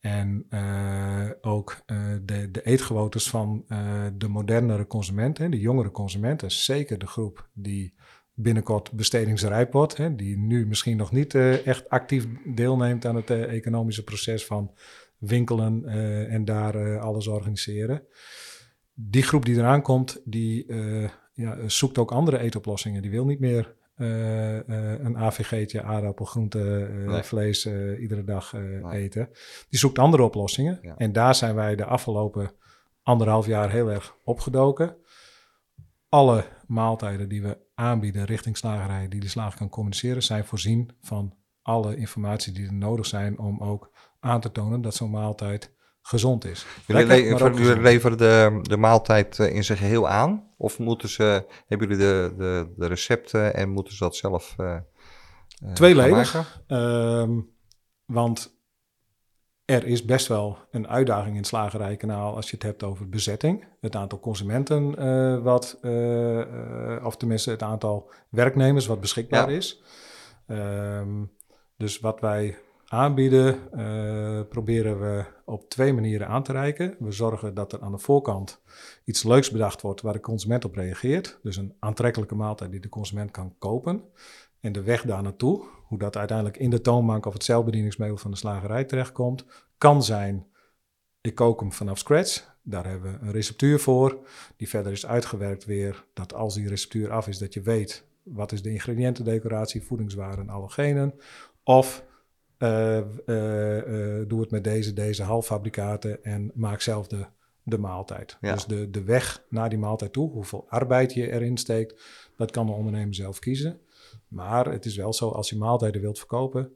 Speaker 3: En uh, ook de, de eetgewoontes van de modernere consumenten, de jongere consumenten, zeker de groep die binnenkort bestedingsrijp wordt, hè, die nu misschien nog niet echt actief deelneemt aan het economische proces van winkelen en daar alles organiseren. Die groep die eraan komt, die ja, zoekt ook andere eetoplossingen. Die wil niet meer een AVG'tje, aardappel, groente, nee. vlees iedere dag nee. eten. Die zoekt andere oplossingen. Ja. En daar zijn wij de afgelopen anderhalf jaar heel erg opgedoken. Alle maaltijden die we aanbieden richting slagerij, die de slager kan communiceren, zijn voorzien van alle informatie die er nodig zijn om ook aan te tonen dat zo'n maaltijd gezond is.
Speaker 1: Jullie, le jullie leveren de, de maaltijd in zijn geheel aan? Of moeten ze, hebben jullie de, de, de recepten en moeten ze dat zelf uh,
Speaker 3: Tweeledig. Uh, want er is best wel een uitdaging in het slagerijkanaal als je het hebt over bezetting. Het aantal consumenten uh, wat, of tenminste het aantal werknemers wat beschikbaar ja. is. Um, dus wat wij aanbieden, uh, proberen we op twee manieren aan te reiken. We zorgen dat er aan de voorkant iets leuks bedacht wordt waar de consument op reageert. Dus een aantrekkelijke maaltijd die de consument kan kopen. En de weg daar naartoe, hoe dat uiteindelijk in de toonbank of het zelfbedieningsmiddel van de slagerij terechtkomt, kan zijn: ik kook hem vanaf scratch. Daar hebben we een receptuur voor, die verder is uitgewerkt weer. Dat als die receptuur af is, dat je weet wat is de ingrediëntendecoratie, voedingswaarden, allergenen. Of uh, uh, uh, doe het met deze, deze halffabrikaten en maak zelf de, de maaltijd.
Speaker 1: Ja.
Speaker 3: Dus de, de weg naar die maaltijd toe, hoeveel arbeid je erin steekt, dat kan de ondernemer zelf kiezen. Maar het is wel zo, als je maaltijden wilt verkopen,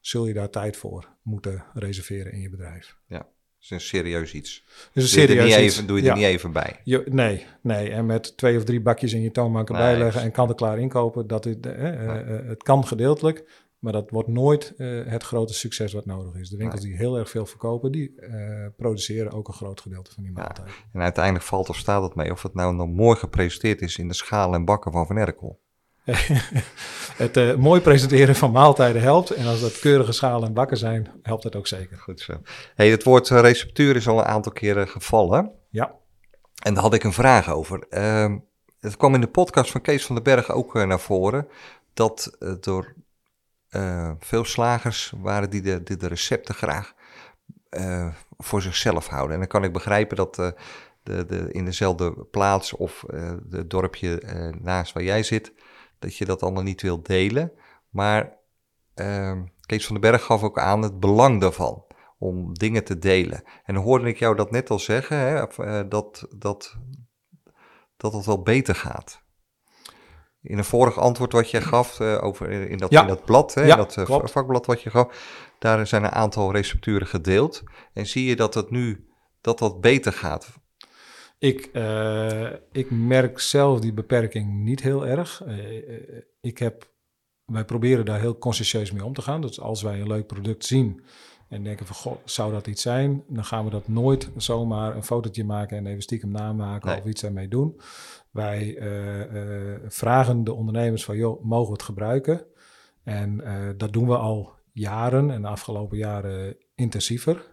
Speaker 3: zul je daar tijd voor moeten reserveren in je bedrijf.
Speaker 1: Ja, dat is een serieus iets.
Speaker 3: Dus een serieus
Speaker 1: doe je, er niet even, doe je
Speaker 3: Ja.
Speaker 1: niet even bij.
Speaker 3: Je, nee, nee. En met twee of drie bakjes in je toonbank erbij
Speaker 1: Nee.
Speaker 3: leggen en kant-en-klaar inkopen, dat is, eh, eh, eh, het kan gedeeltelijk, maar dat wordt nooit eh, het grote succes wat nodig is. De winkels die heel erg veel verkopen, die produceren ook een groot gedeelte van die
Speaker 1: Ja.
Speaker 3: maaltijd.
Speaker 1: En uiteindelijk valt of staat het mee of het nou nog mooi gepresenteerd is in de schalen en bakken van Van Erkel.
Speaker 3: het eh, mooi presenteren van maaltijden helpt. En als dat keurige schalen en bakken zijn, helpt het ook zeker.
Speaker 1: Goed zo. Hey, het woord eh, receptuur is al een aantal keren gevallen.
Speaker 3: Ja.
Speaker 1: En daar had ik een vraag over. Ehm, het kwam in de podcast van Kees van den Berg ook naar voren. Dat door veel slagers waren die de, die de recepten graag voor zichzelf houden. En dan kan ik begrijpen dat de, de, in dezelfde plaats of het dorpje naast waar jij zit, dat je dat allemaal niet wilt delen. Maar uh, Kees van den Berg gaf ook aan het belang daarvan om dingen te delen. En hoorde ik jou dat net al zeggen, hè, eh, dat, dat, dat het wel beter gaat. In een vorig antwoord wat je gaf uh, over in dat, in dat blad, hè, dat uh, vakblad wat je gaf, daar zijn een aantal recepturen gedeeld. En zie je dat het nu dat dat beter gaat?
Speaker 3: Ik, uh, ik merk zelf die beperking niet heel erg. ik heb wij proberen daar heel consciëntieus mee om te gaan. Dus als wij een leuk product zien en denken van, goh, zou dat iets zijn? Dan gaan we dat nooit zomaar een fotootje maken en even stiekem namaken of iets ermee doen. Wij uh, vragen de ondernemers van, joh, mogen we het gebruiken? En dat doen we al jaren en de afgelopen jaren intensiever.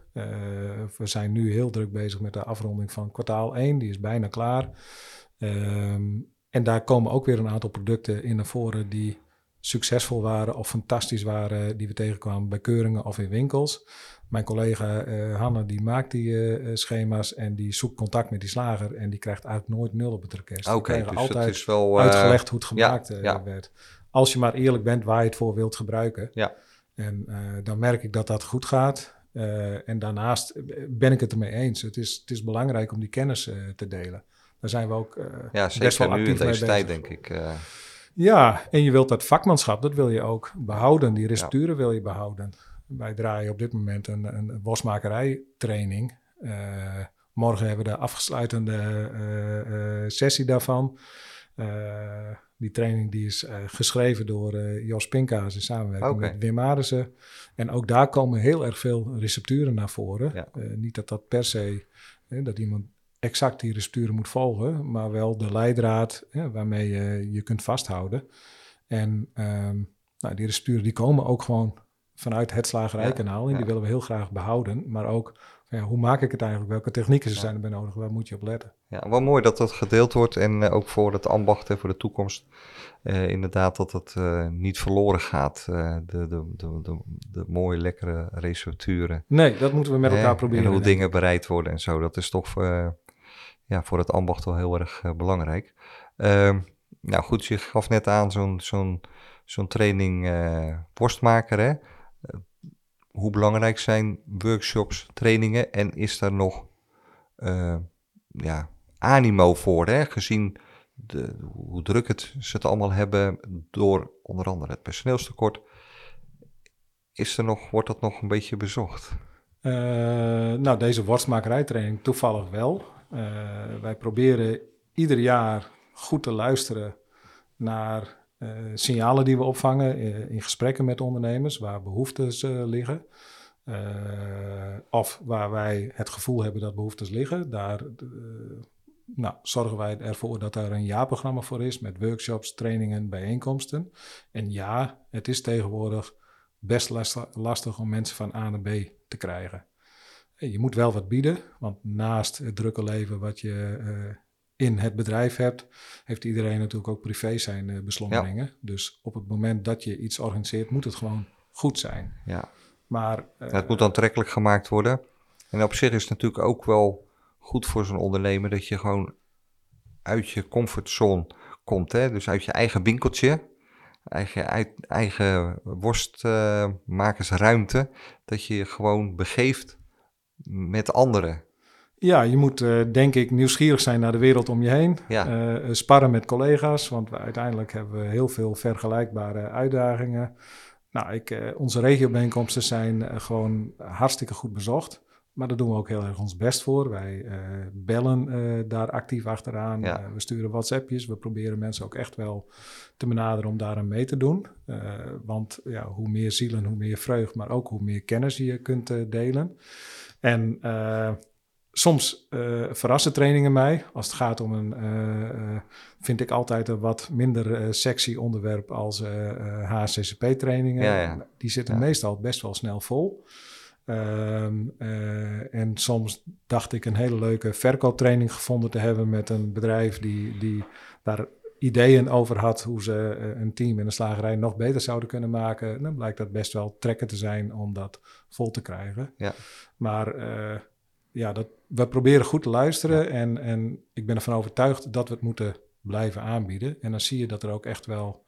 Speaker 3: We zijn nu heel druk bezig met de afronding van kwartaal 1, die is bijna klaar. Um, en daar komen ook weer een aantal producten in naar voren die succesvol waren of fantastisch waren die we tegenkwamen bij keuringen of in winkels. Mijn collega uh, Hanne die maakt die uh, schema's en die zoekt contact met die slager en die krijgt eigenlijk nooit nul op het request.
Speaker 1: Oké, okay, dus altijd is wel,
Speaker 3: uitgelegd hoe het gemaakt ja, werd. Als je maar eerlijk bent waar je het voor wilt gebruiken.
Speaker 1: Ja.
Speaker 3: En dan merk ik dat dat goed gaat. En daarnaast ben ik het ermee eens. Het is, het is belangrijk om die kennis te delen. Daar zijn we ook
Speaker 1: ja, zeker best wel actief nu in deze tijd, denk ik.
Speaker 3: Ja, en je wilt dat vakmanschap, dat wil je ook behouden. Die recepturen wil je behouden. Wij draaien op dit moment een, een bosmakerijtraining. Uh, morgen hebben we de afsluitende uh, uh, sessie daarvan. Die training die is geschreven door Jos Pinkaas in samenwerking met Wim Arissen. En ook daar komen heel erg veel recepturen naar voren. Ja. niet dat dat per se, dat iemand exact die recepturen moet volgen, maar wel de leidraad waarmee je je kunt vasthouden. En um, nou, die recepturen die komen ook gewoon vanuit het slagerijkanaal en die willen we heel graag behouden. Maar ook, ja, hoe maak ik het eigenlijk? Welke technieken zijn er bij nodig? Waar moet je op letten?
Speaker 1: Ja, wel mooi dat dat gedeeld wordt en uh, ook voor het ambacht en voor de toekomst. Uh, inderdaad, dat het uh, niet verloren gaat, de, de, de, de, de mooie, lekkere recepturen.
Speaker 3: Nee, dat moeten we met elkaar proberen.
Speaker 1: En hoe dingen bereid worden en zo. Dat is toch ja, voor het ambacht wel heel erg belangrijk. Uh, nou goed, je gaf net aan zo'n zo'n zo'n training worstmaker. Hè? Hoe belangrijk zijn workshops, trainingen en is daar nog ja, animo voor, hè? gezien de, hoe druk het, ze het allemaal hebben door onder andere het personeelstekort. Is er nog, wordt dat nog een beetje bezocht?
Speaker 3: nou, deze worstmakerijtraining toevallig wel. Uh, wij proberen ieder jaar goed te luisteren naar uh, signalen die we opvangen in, gesprekken met ondernemers, waar behoeftes liggen. of waar wij het gevoel hebben dat behoeftes liggen. Daar nou, zorgen wij ervoor dat er een jaarprogramma voor is met workshops, trainingen, bijeenkomsten. En ja, het is tegenwoordig best lastig om mensen van A naar B te krijgen. Je moet wel wat bieden, want naast het drukke leven wat je uh, in het bedrijf hebt, heeft iedereen natuurlijk ook privé zijn uh, beslommeringen. Dus op het moment dat je iets organiseert, moet het gewoon goed zijn.
Speaker 1: Ja. Maar, uh, het moet aantrekkelijk gemaakt worden. En op zich is het natuurlijk ook wel goed voor zo'n ondernemer dat je gewoon uit je comfortzone komt. Hè? Dus uit je eigen winkeltje, eigen, uit, eigen worstmakersruimte, dat je je gewoon begeeft met anderen.
Speaker 3: Ja, je moet uh, denk ik nieuwsgierig zijn naar de wereld om je heen. Ja. Uh, sparren met collega's, want we, uiteindelijk hebben we heel veel vergelijkbare uitdagingen. Nou, ik, uh, onze regiobijeenkomsten zijn gewoon hartstikke goed bezocht. Maar daar doen we ook heel erg ons best voor. Wij bellen daar actief achteraan. Ja. we sturen WhatsAppjes. We proberen mensen ook echt wel te benaderen om daaraan mee te doen. want ja, hoe meer zielen, hoe meer vreugd, maar ook hoe meer kennis je kunt delen. En soms verrassen trainingen mij. Als het gaat om een, vind ik altijd een wat minder sexy onderwerp als HCCP-trainingen. Ja, ja. Die zitten meestal best wel snel vol. Ehm, eh, en soms dacht ik een hele leuke verkooptraining gevonden te hebben met een bedrijf die, die daar ideeën over had hoe ze eh, een team in een slagerij nog beter zouden kunnen maken. Dan blijkt dat best wel trekken te zijn om dat vol te krijgen.
Speaker 1: Ja.
Speaker 3: Maar uh, ja, dat, we proberen goed te luisteren en, en ik ben ervan overtuigd dat we het moeten blijven aanbieden. En dan zie je dat er ook echt wel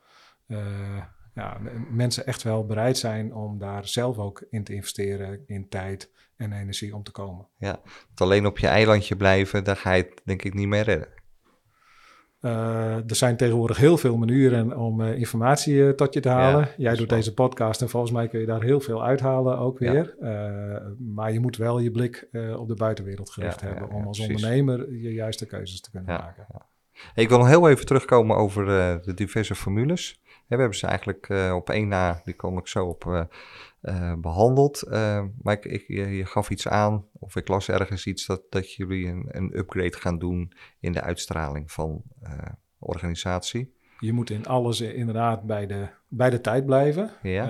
Speaker 3: ja, mensen echt wel bereid zijn om daar zelf ook in te investeren in tijd en energie om te komen.
Speaker 1: Ja, want alleen op je eilandje blijven, daar ga je het denk ik niet meer redden.
Speaker 3: Uh, er zijn tegenwoordig heel veel manieren om uh, informatie uh, tot je te halen. Ja, Jij doet deze podcast en volgens mij kun je daar heel veel uithalen ook weer. Ja. maar je moet wel je blik op de buitenwereld gericht ja, hebben om als precies. ondernemer je juiste keuzes te kunnen maken.
Speaker 1: Ik wil nog heel even terugkomen over de diverse formules we hebben ze eigenlijk uh, op één na, die kom ik zo op, uh, uh, behandeld. maar ik, ik, je, gaf iets aan, of ik las ergens iets, dat, dat jullie een, een upgrade gaan doen in de uitstraling van organisatie.
Speaker 3: Je moet in alles inderdaad bij de, bij de tijd blijven. Ja.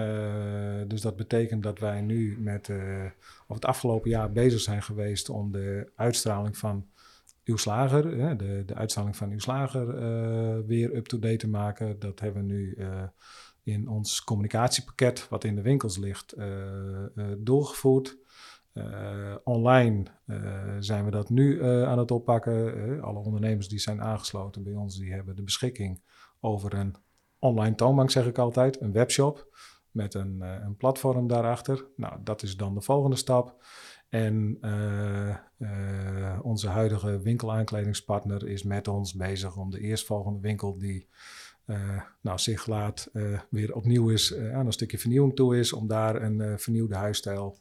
Speaker 3: dus dat betekent dat wij nu met, of het afgelopen jaar bezig zijn geweest om de uitstraling van uw slager, hè, de, de van uw slager uh, weer up-to-date te maken. Dat hebben we nu uh, in ons communicatiepakket, wat in de winkels ligt, uh, doorgevoerd. online zijn we dat nu aan het oppakken. alle ondernemers die zijn aangesloten bij ons, die hebben de beschikking over een online toonbank, zeg ik altijd, een webshop met een, een platform daarachter. Nou, dat is dan de volgende stap. En uh, uh, onze huidige winkelaankleidingspartner is met ons bezig om de eerstvolgende winkel die uh, nou, zich laat weer opnieuw is, aan een stukje vernieuwing toe is, om daar een vernieuwde huisstijl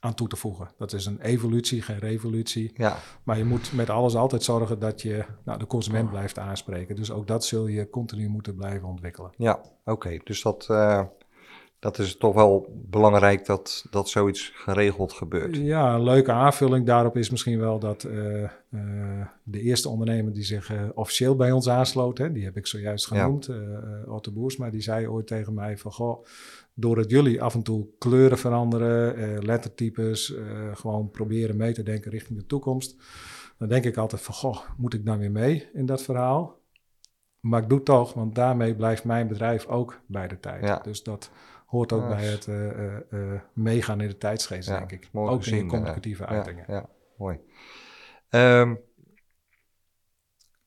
Speaker 3: aan toe te voegen. Dat is een evolutie, geen revolutie. Ja. Maar je moet met alles altijd zorgen dat je nou, de consument blijft aanspreken. Dus ook dat zul je continu moeten blijven ontwikkelen.
Speaker 1: Ja, oké. Dus dat dat is toch wel belangrijk dat, dat zoiets geregeld gebeurt.
Speaker 3: Ja, een leuke aanvulling daarop is misschien wel dat uh, uh, de eerste ondernemer die zich uh, officieel bij ons aansloot, hè, die heb ik zojuist genoemd, ja. Otto Boersma, die zei ooit tegen mij van goh, doordat jullie af en toe kleuren veranderen, lettertypes, gewoon proberen mee te denken richting de toekomst, dan denk ik altijd van goh, moet ik dan weer mee in dat verhaal? Maar ik doe het toch, want daarmee blijft mijn bedrijf ook bij de tijd. Ja. Dus dat hoort ook bij het uh, meegaan in de tijdsgeest, denk ik. Ook gezien, in communicatieve uitingen.
Speaker 1: Ja, mooi. Um,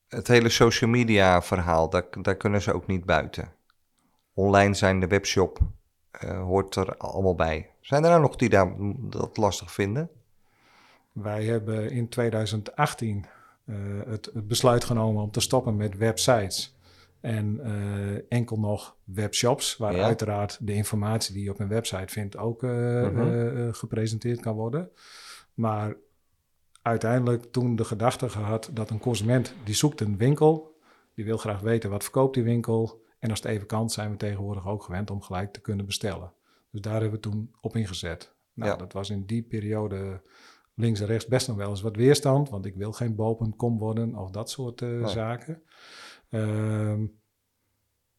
Speaker 1: het hele social media verhaal, daar, daar kunnen ze ook niet buiten. Online zijn de webshop, hoort er allemaal bij. Zijn er nou nog die daar dat lastig vinden?
Speaker 3: Wij hebben in 2018 het, het besluit genomen om te stoppen met websites. En uh, enkel nog webshops, waar uiteraard de informatie die je op een website vindt ook uh, uh, gepresenteerd kan worden. Maar uiteindelijk toen de gedachte gehad dat een consument die zoekt een winkel, die wil graag weten wat verkoopt die winkel. En als het even kan, zijn we tegenwoordig ook gewend om gelijk te kunnen bestellen. Dus daar hebben we toen op ingezet. Nou, ja. dat was in die periode links en rechts best nog wel eens wat weerstand, want ik wil geen bol.com worden of dat soort nee. zaken. Um,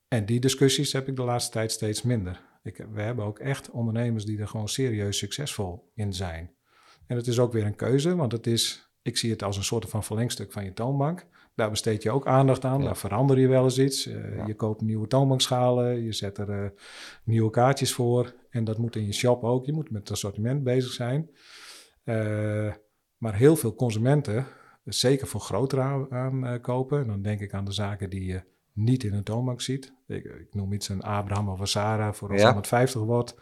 Speaker 3: en die discussies heb ik de laatste tijd steeds minder. Ik, we hebben ook echt ondernemers die er gewoon serieus succesvol in zijn. En het is ook weer een keuze, want het is, ik zie het als een soort van verlengstuk van je toonbank. Daar besteed je ook aandacht aan, daar verander je wel eens iets. Uh, ja. Je koopt nieuwe toonbankschalen, je zet er uh, nieuwe kaartjes voor. En dat moet in je shop ook. Je moet met het assortiment bezig zijn. Uh, maar heel veel consumenten zeker voor grotere aankopen. En dan denk ik aan de zaken die je niet in een toonbank ziet. Ik, ik noem iets een Abraham of een Sarah voor als ja. 150 wordt.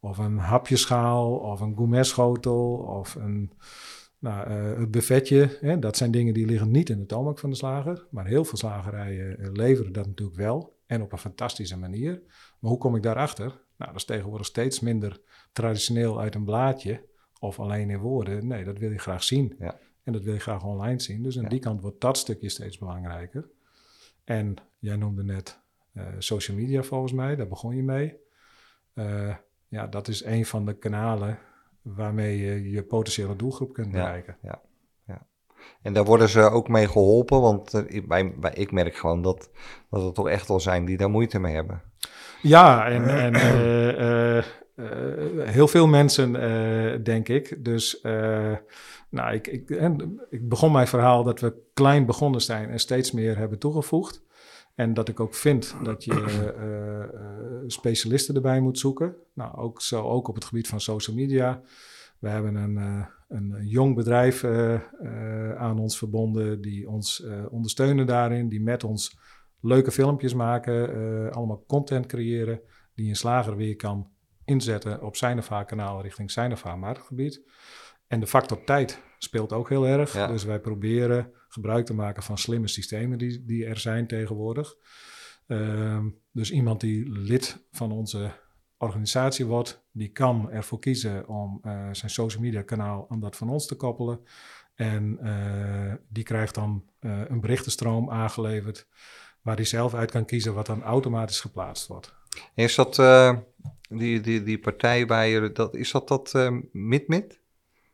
Speaker 3: Of een hapjeschaal, of een gourmetschotel, of een nou, uh, het buffetje. Hè? Dat zijn dingen die liggen niet in de toonbank van de slager. Maar heel veel slagerijen eh, leveren dat natuurlijk wel. En op een fantastische manier. Maar hoe kom ik daarachter? Nou, dat is tegenwoordig steeds minder traditioneel uit een blaadje. Of alleen in woorden. Nee, dat wil je graag zien. Ja. En dat wil je graag online zien. Dus aan die kant wordt dat stukje steeds belangrijker. En jij noemde net uh, social media volgens mij, daar begon je mee. Uh, ja, dat is een van de kanalen waarmee je je potentiële doelgroep kunt bereiken.
Speaker 1: Ja, ja, En daar worden ze ook mee geholpen, want uh, bij, bij, ik merk gewoon dat, dat er toch echt wel zijn die daar moeite mee hebben.
Speaker 3: Ja, en, en heel veel mensen, denk ik. Dus nou, ik, ik, ik begon mijn verhaal dat we klein begonnen zijn en steeds meer hebben toegevoegd. En dat ik ook vind dat je specialisten erbij moet zoeken. Nou, ook zo ook op het gebied van social media. We hebben een, een jong bedrijf aan ons verbonden die ons ondersteunen daarin, die met ons leuke filmpjes maken, allemaal content creëren die een slager weer kan inzetten op zijn of haar kanaal richting zijn of haar marktgebied. En de factor tijd speelt ook heel erg. Dus wij proberen gebruik te maken van slimme systemen die, die er zijn tegenwoordig. Ehm, dus iemand die lid van onze organisatie wordt, die kan ervoor kiezen om uh, zijn social media kanaal aan dat van ons te koppelen. En uh, die krijgt dan een berichtenstroom aangeleverd waar hij zelf uit kan kiezen wat dan automatisch geplaatst wordt.
Speaker 1: Is dat uh, die, die, die partij bij je, dat, is dat dat uh, MidMid?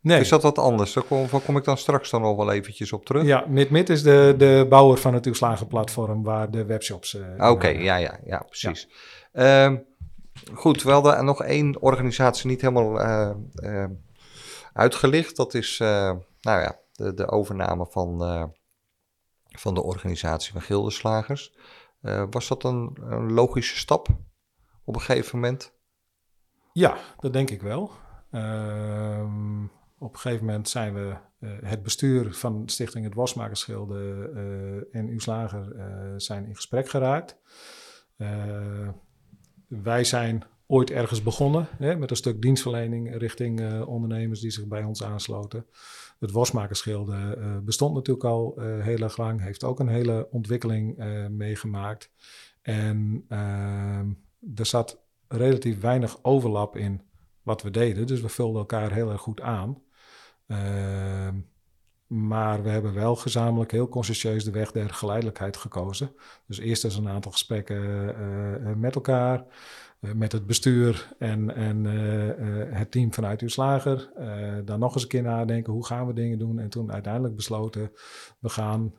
Speaker 1: Nee. Is dat wat anders? Daar kom, kom ik dan straks dan nog wel eventjes op terug.
Speaker 3: Ja, MidMid is de, de bouwer van het toeslagenplatform waar de webshops...
Speaker 1: Uh, Oké, ja, ja, ja, precies. Ja. Uh, goed, wel er nog één organisatie niet helemaal uitgelicht. Dat is, nou ja, de, de overname van van de organisatie van gildenslagers. Uh, was dat een, een, logische stap op een gegeven moment?
Speaker 3: Ja, dat denk ik wel. Uh, op een gegeven moment zijn we uh, het bestuur van Stichting Het Wasmakersgilde uh, en uw slager zijn in gesprek geraakt. wij zijn ooit ergens begonnen hè, met een stuk dienstverlening richting ondernemers die zich bij ons aansloten. Het wasmakersgilde uh, bestond natuurlijk al heel erg lang, heeft ook een hele ontwikkeling meegemaakt. En ehm, er zat relatief weinig overlap in wat we deden, dus we vulden elkaar heel erg goed aan. Ehm, maar we hebben wel gezamenlijk heel consciëntieus de weg der geleidelijkheid gekozen. Dus eerst eens een aantal gesprekken met elkaar. Eh, met het bestuur en, en eh, eh, het team vanuit uw slager. dan nog eens een keer nadenken, hoe gaan we dingen doen? En toen uiteindelijk besloten, we gaan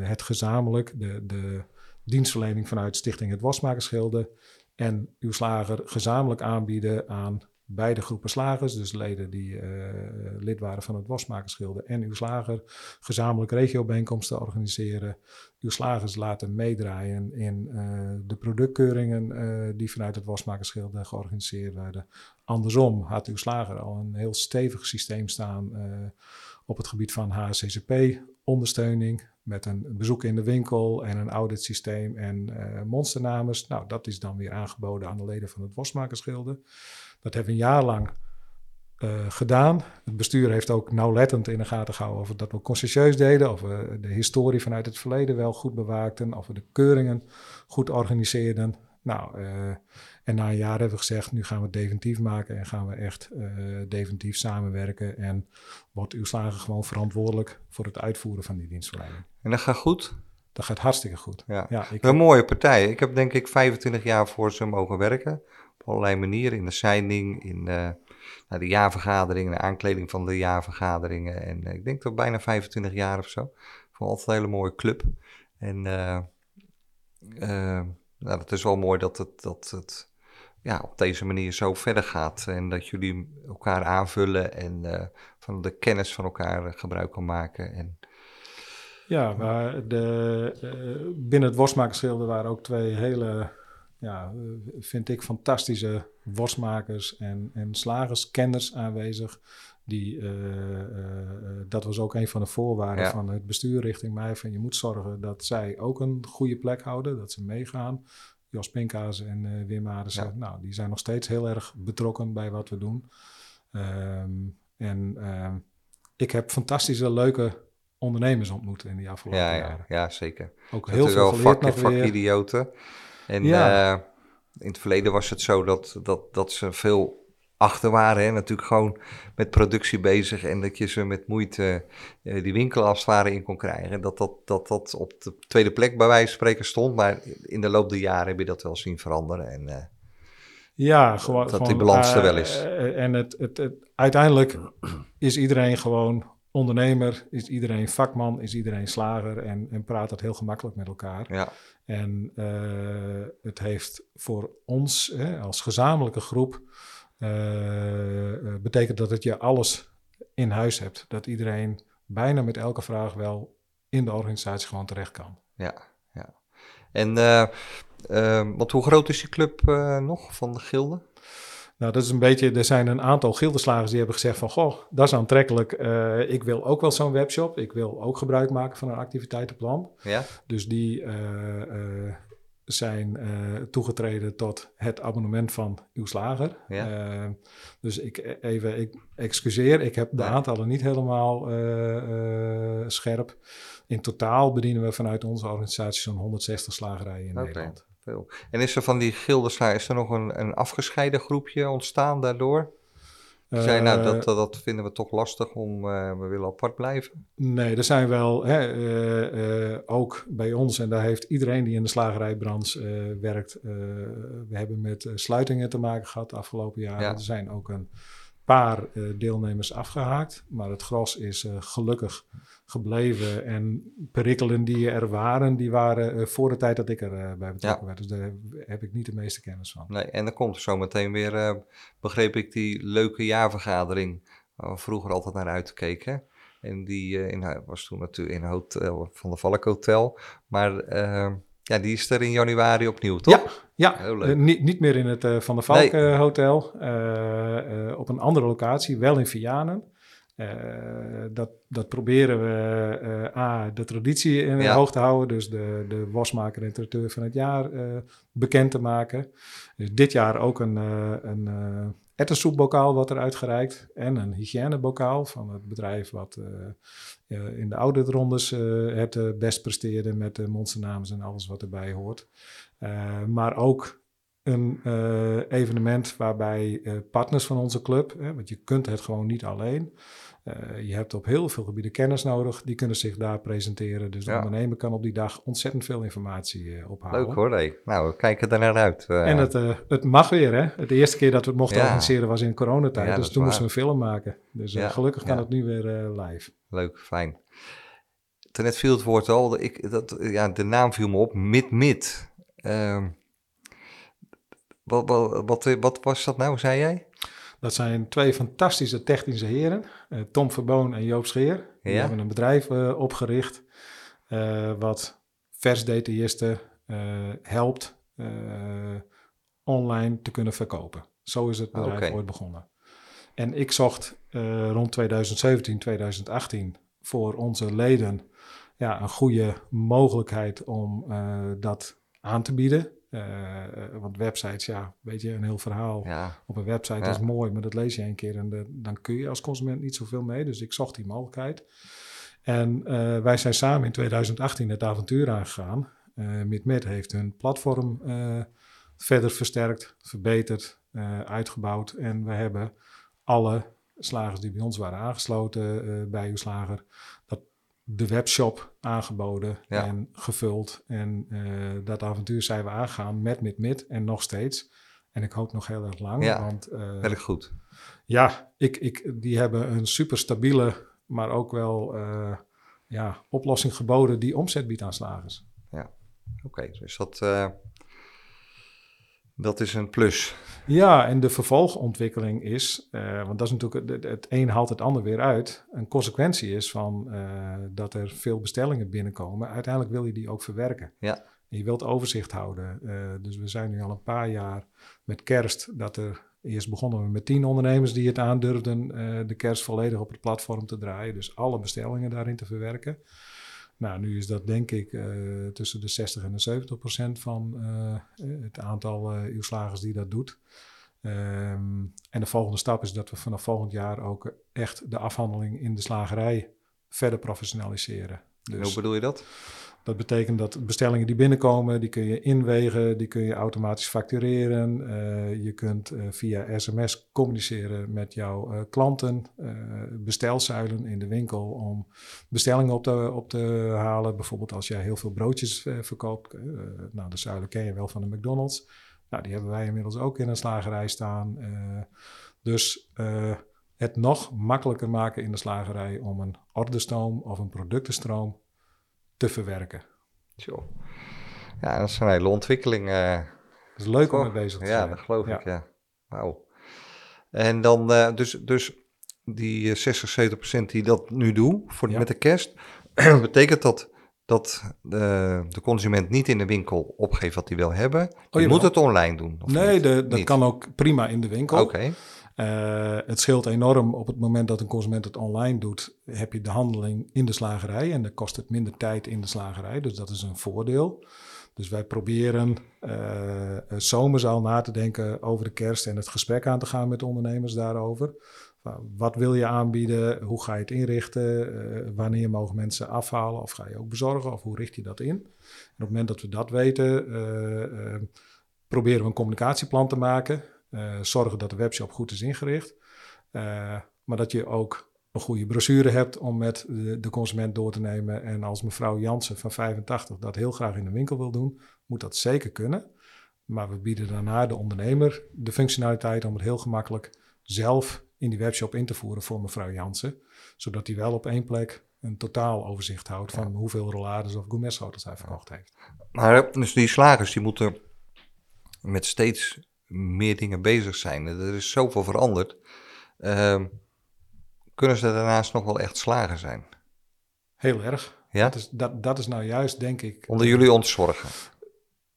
Speaker 3: het gezamenlijk, de, de dienstverlening vanuit Stichting Het Wasmakersgilde en uw slager gezamenlijk aanbieden aan beide groepen slagers, dus leden die uh, lid waren van het Wasmakersgilde en uw slager, gezamenlijk regiobijeenkomsten organiseren. Uw slagers laten meedraaien in uh, de productkeuringen uh, die vanuit het Wasmakersgilde georganiseerd werden. Andersom had uw slager al een heel stevig systeem staan op het gebied van HCCP-ondersteuning. Met een bezoek in de winkel en een auditsysteem en monsternames. Nou, dat is dan weer aangeboden aan de leden van het Wasmakersgilde. Dat hebben we een jaar lang uh, gedaan. Het bestuur heeft ook nauwlettend in de gaten gehouden of we dat we consciëntieus deden, of we de historie vanuit het verleden wel goed bewaakten, of we de keuringen goed organiseerden. Nou, uh, en na een jaar hebben we gezegd, nu gaan we het definitief maken en gaan we echt uh, definitief samenwerken. En wordt uw slager gewoon verantwoordelijk voor het uitvoeren van die dienstverlening.
Speaker 1: En dat gaat goed?
Speaker 3: Dat gaat hartstikke goed.
Speaker 1: Ja, ja ik een mooie partij. Ik heb denk ik 25 jaar voor ze mogen werken allerlei manieren. In de signing, in uh, de jaarvergaderingen, de aankleding van de jaarvergaderingen. En uh, ik denk dat bijna 25 jaar of zo. Voor altijd een hele mooie club. En uh, nou, het is wel mooi dat het, dat het ja, op deze manier zo verder gaat. En dat jullie elkaar aanvullen en van de kennis van elkaar gebruik kan maken. En,
Speaker 3: ja, maar de, binnen het Worstmakersschilder waren ook twee hele ja, vind ik fantastische worstmakers en, en slagerskenners aanwezig. Die, uh, uh, dat was ook een van de voorwaarden van het bestuur richting mij. Van je moet zorgen dat zij ook een goede plek houden, dat ze meegaan. Jos Pinkaas en uh, Wim Adersen, nou, die zijn nog steeds heel erg betrokken bij wat we doen. Um, en ehm, ik heb fantastische, leuke ondernemers ontmoet in die afgelopen
Speaker 1: ja,
Speaker 3: jaren.
Speaker 1: Ja, zeker. Ook heel veel geleerd vak, nog idioten. En ja. uh, in het verleden was het zo dat, dat, dat ze veel achter waren. Hè? Natuurlijk gewoon met productie bezig. En dat je ze met moeite uh, die winkel als het ware in kon krijgen. Dat dat, dat dat op de tweede plek bij wijze van spreken stond. Maar in de loop der jaren heb je dat wel zien veranderen. En, uh,
Speaker 3: ja, gewoon.
Speaker 1: Dat die balans er wel is.
Speaker 3: en het, het, het, uiteindelijk is iedereen gewoon ondernemer, is iedereen vakman, is iedereen slager en, en praat dat heel gemakkelijk met elkaar.
Speaker 1: Ja,
Speaker 3: En eh, het heeft voor ons hè, als gezamenlijke groep eh, betekent dat je alles in huis hebt. Dat iedereen bijna met elke vraag wel in de organisatie gewoon terecht kan.
Speaker 1: ja, ja. En, want hoe groot is die club nog van de gilde?
Speaker 3: Nou, dat is een beetje, er zijn een aantal gildeslagers die hebben gezegd van, goh, dat is aantrekkelijk. Eh, ik wil ook wel zo'n webshop. Ik wil ook gebruik maken van een activiteitenplan.
Speaker 1: Ja,
Speaker 3: Dus die eh, eh, zijn toegetreden tot het abonnement van uw slager.
Speaker 1: Ja.
Speaker 3: Dus ik even, ik excuseer, ik heb de aantallen niet helemaal scherp. In totaal bedienen we vanuit onze organisatie zo'n 160 slagerijen in. Nederland.
Speaker 1: Veel. En is er van die gildeslaar, is er nog een, een afgescheiden groepje ontstaan daardoor? Die zei, nou,
Speaker 3: Eh,
Speaker 1: dat, dat, dat vinden we toch lastig om, eh, we willen apart blijven.
Speaker 3: Nee, er zijn wel, hè, eh, eh, ook bij ons, en daar heeft iedereen die in de slagerijbranche eh, werkt, eh, we hebben met eh, sluitingen te maken gehad de afgelopen jaren.
Speaker 1: Ja.
Speaker 3: Er zijn ook een paar eh, deelnemers afgehaakt, maar het gros is eh, gelukkig gebleven. En perikelen die er waren, die waren eh, voor de tijd dat ik erbij bij betrokken werd. Dus daar heb, ik niet de meeste kennis van.
Speaker 1: Nee, en dan komt er zo meteen weer, begreep ik, die leuke jaarvergadering waar we vroeger altijd naar uitkeken. En die in, was toen natuurlijk in een hotel van de Valk Hotel. Maar ja, die is er in januari opnieuw, toch?
Speaker 3: Ja,
Speaker 1: Heel leuk.
Speaker 3: eh, niet, niet meer in het eh, Van der Valk
Speaker 1: Nee.
Speaker 3: eh, Hotel. op een andere locatie, wel in Vianen. Dat, dat proberen we A, de traditie in
Speaker 1: Ja.
Speaker 3: hoog te houden. Dus de, de wasmaker en traiteur van het jaar bekend te maken. Dus dit jaar ook een, een ettersoepbokaal wat er uitgereikt. En een hygiënebokaal van het bedrijf wat eh, eh, in de auditrondes eh het best presteerde met de mondsenamens en alles wat erbij hoort. Maar ook een evenement waarbij partners van onze club, hè, want je kunt het gewoon niet alleen. Uh, je hebt op heel veel gebieden kennis nodig, die kunnen zich daar presenteren. Dus de
Speaker 1: Ja.
Speaker 3: ondernemer kan op die dag ontzettend veel informatie uh, ophalen.
Speaker 1: Leuk hoor, hey. Nou, we kijken er naar uit. eh.
Speaker 3: En het, het mag weer, hè? De eerste keer dat we het mochten
Speaker 1: Ja.
Speaker 3: organiseren was in coronatijd.
Speaker 1: Ja,
Speaker 3: dus toen
Speaker 1: waar.
Speaker 3: moesten we een film maken. Dus gelukkig kan het nu weer live.
Speaker 1: Leuk, fijn. Net viel het woord al, ik, dat, ja, de naam viel me op, Mid-Mid. Ehm, wat, wat, wat, wat was dat nou, zei jij?
Speaker 3: Dat zijn twee fantastische technische heren, uh, Tom Verboon en Joop Scheer. Die
Speaker 1: Ja.
Speaker 3: hebben een bedrijf uh, opgericht uh, wat versdetailisten uh, helpt online te kunnen verkopen. Zo is het bedrijf ooit begonnen. En ik zocht uh, rond 2017, 2018 voor onze leden ja, een goede mogelijkheid om uh, dat aan te bieden. Uh, want websites, ja, weet je, een heel verhaal
Speaker 1: Ja,
Speaker 3: op een website
Speaker 1: Ja.
Speaker 3: is mooi, maar dat lees je een keer en de- dan kun je als consument niet zoveel mee. Dus ik zocht die mogelijkheid. En eh, wij zijn samen in 2018 het avontuur aangegaan. Eh MidMed heeft hun platform eh, verder versterkt, verbeterd, eh, uitgebouwd. En we hebben alle slagers die bij ons waren aangesloten eh, bij uw slager, dat de webshop aangeboden
Speaker 1: Ja.
Speaker 3: en gevuld. En eh, dat avontuur zijn we aangegaan met MidMid en nog steeds. En ik hoop nog heel erg lang.
Speaker 1: Ja,
Speaker 3: want
Speaker 1: werkt goed.
Speaker 3: ja, ik, ik, die hebben een super stabiele, maar ook wel eh, ja, oplossing geboden die omzet biedt aan slagers.
Speaker 1: Oké, dus dat, dat is een plus.
Speaker 3: Ja, en de vervolgontwikkeling is, eh, want dat is natuurlijk, het, het een haalt het ander weer uit. Een consequentie is van eh, dat er veel bestellingen binnenkomen. Uiteindelijk wil je die ook verwerken.
Speaker 1: Ja.
Speaker 3: En je wilt overzicht houden. Eh, dus we zijn nu al een paar jaar met kerst dat er eerst begonnen we met tien ondernemers die het aandurfden de kerst volledig op het platform te draaien. Dus alle bestellingen daarin te verwerken. Nou, nu is dat denk ik eh, tussen de 60 en de 70 procent van eh, het aantal eh uw slagers die dat doet. Ehm, en de volgende stap is dat we vanaf volgend jaar ook echt de afhandeling in de slagerij verder professionaliseren.
Speaker 1: En
Speaker 3: Dus
Speaker 1: Hoe bedoel je dat?
Speaker 3: Dat betekent dat bestellingen die binnenkomen, die kun je inwegen, die kun je automatisch factureren. Eh, je kunt eh, via sms communiceren met jouw eh, klanten, bestelzuilen in de winkel om bestellingen op te, op te halen. Bijvoorbeeld als jij heel veel broodjes verkoopt. nou, de zuilen ken je wel van de McDonald's. Nou, die hebben wij inmiddels ook in een slagerij staan. Dus het nog makkelijker maken in de slagerij om een ordenstroom of een productenstroom te verwerken.
Speaker 1: Zo. Ja, dat is een hele ontwikkeling. eh.
Speaker 3: Het is leuk om
Speaker 1: Oh,
Speaker 3: mee bezig te
Speaker 1: ja,
Speaker 3: zijn.
Speaker 1: dat geloof
Speaker 3: Ja.
Speaker 1: ik, ja. Wauw. En dan, eh, dus, dus die eh, 60, 70 procent die dat nu doen voor,
Speaker 3: Ja.
Speaker 1: met de kerst, betekent dat dat de, de consument niet in de winkel opgeeft wat hij wil hebben? je
Speaker 3: jawel.
Speaker 1: moet het online doen? Of
Speaker 3: Nee, de, dat
Speaker 1: Niet?
Speaker 3: kan ook prima in de winkel.
Speaker 1: Oké,
Speaker 3: Eh, het scheelt enorm op het moment dat een consument het online doet, heb je de handeling in de slagerij en dan kost het minder tijd in de slagerij. Dus dat is een voordeel. Dus wij proberen eh zomers al na te denken over de kerst en het gesprek aan te gaan met ondernemers daarover. Wat wil je aanbieden? Hoe ga je het inrichten? Wanneer mogen mensen afhalen? Of ga je ook bezorgen? Of hoe richt je dat in? En op het moment dat we dat weten, proberen we een communicatieplan te maken. Eh, zorgen dat de webshop goed is ingericht. Eh, maar dat je ook een goede brochure hebt om met de, de consument door te nemen. En als mevrouw Jansen van 85 dat heel graag in de winkel wil doen, moet dat zeker kunnen. Maar we bieden daarna de ondernemer de functionaliteit om het heel gemakkelijk zelf in die webshop in te voeren voor mevrouw Jansen. Zodat hij wel op één plek een totaal overzicht houdt van hoeveel rollades of gourmetschotels hij verkocht heeft.
Speaker 1: maar dus die slagers die moeten met steeds meer dingen bezig zijn. Er is zoveel veranderd. Ehm, kunnen ze daarnaast nog wel echt slager zijn?
Speaker 3: Heel erg.
Speaker 1: Ja?
Speaker 3: Dat, is, dat, dat is nou juist, denk ik,
Speaker 1: Onder jullie ontzorgen.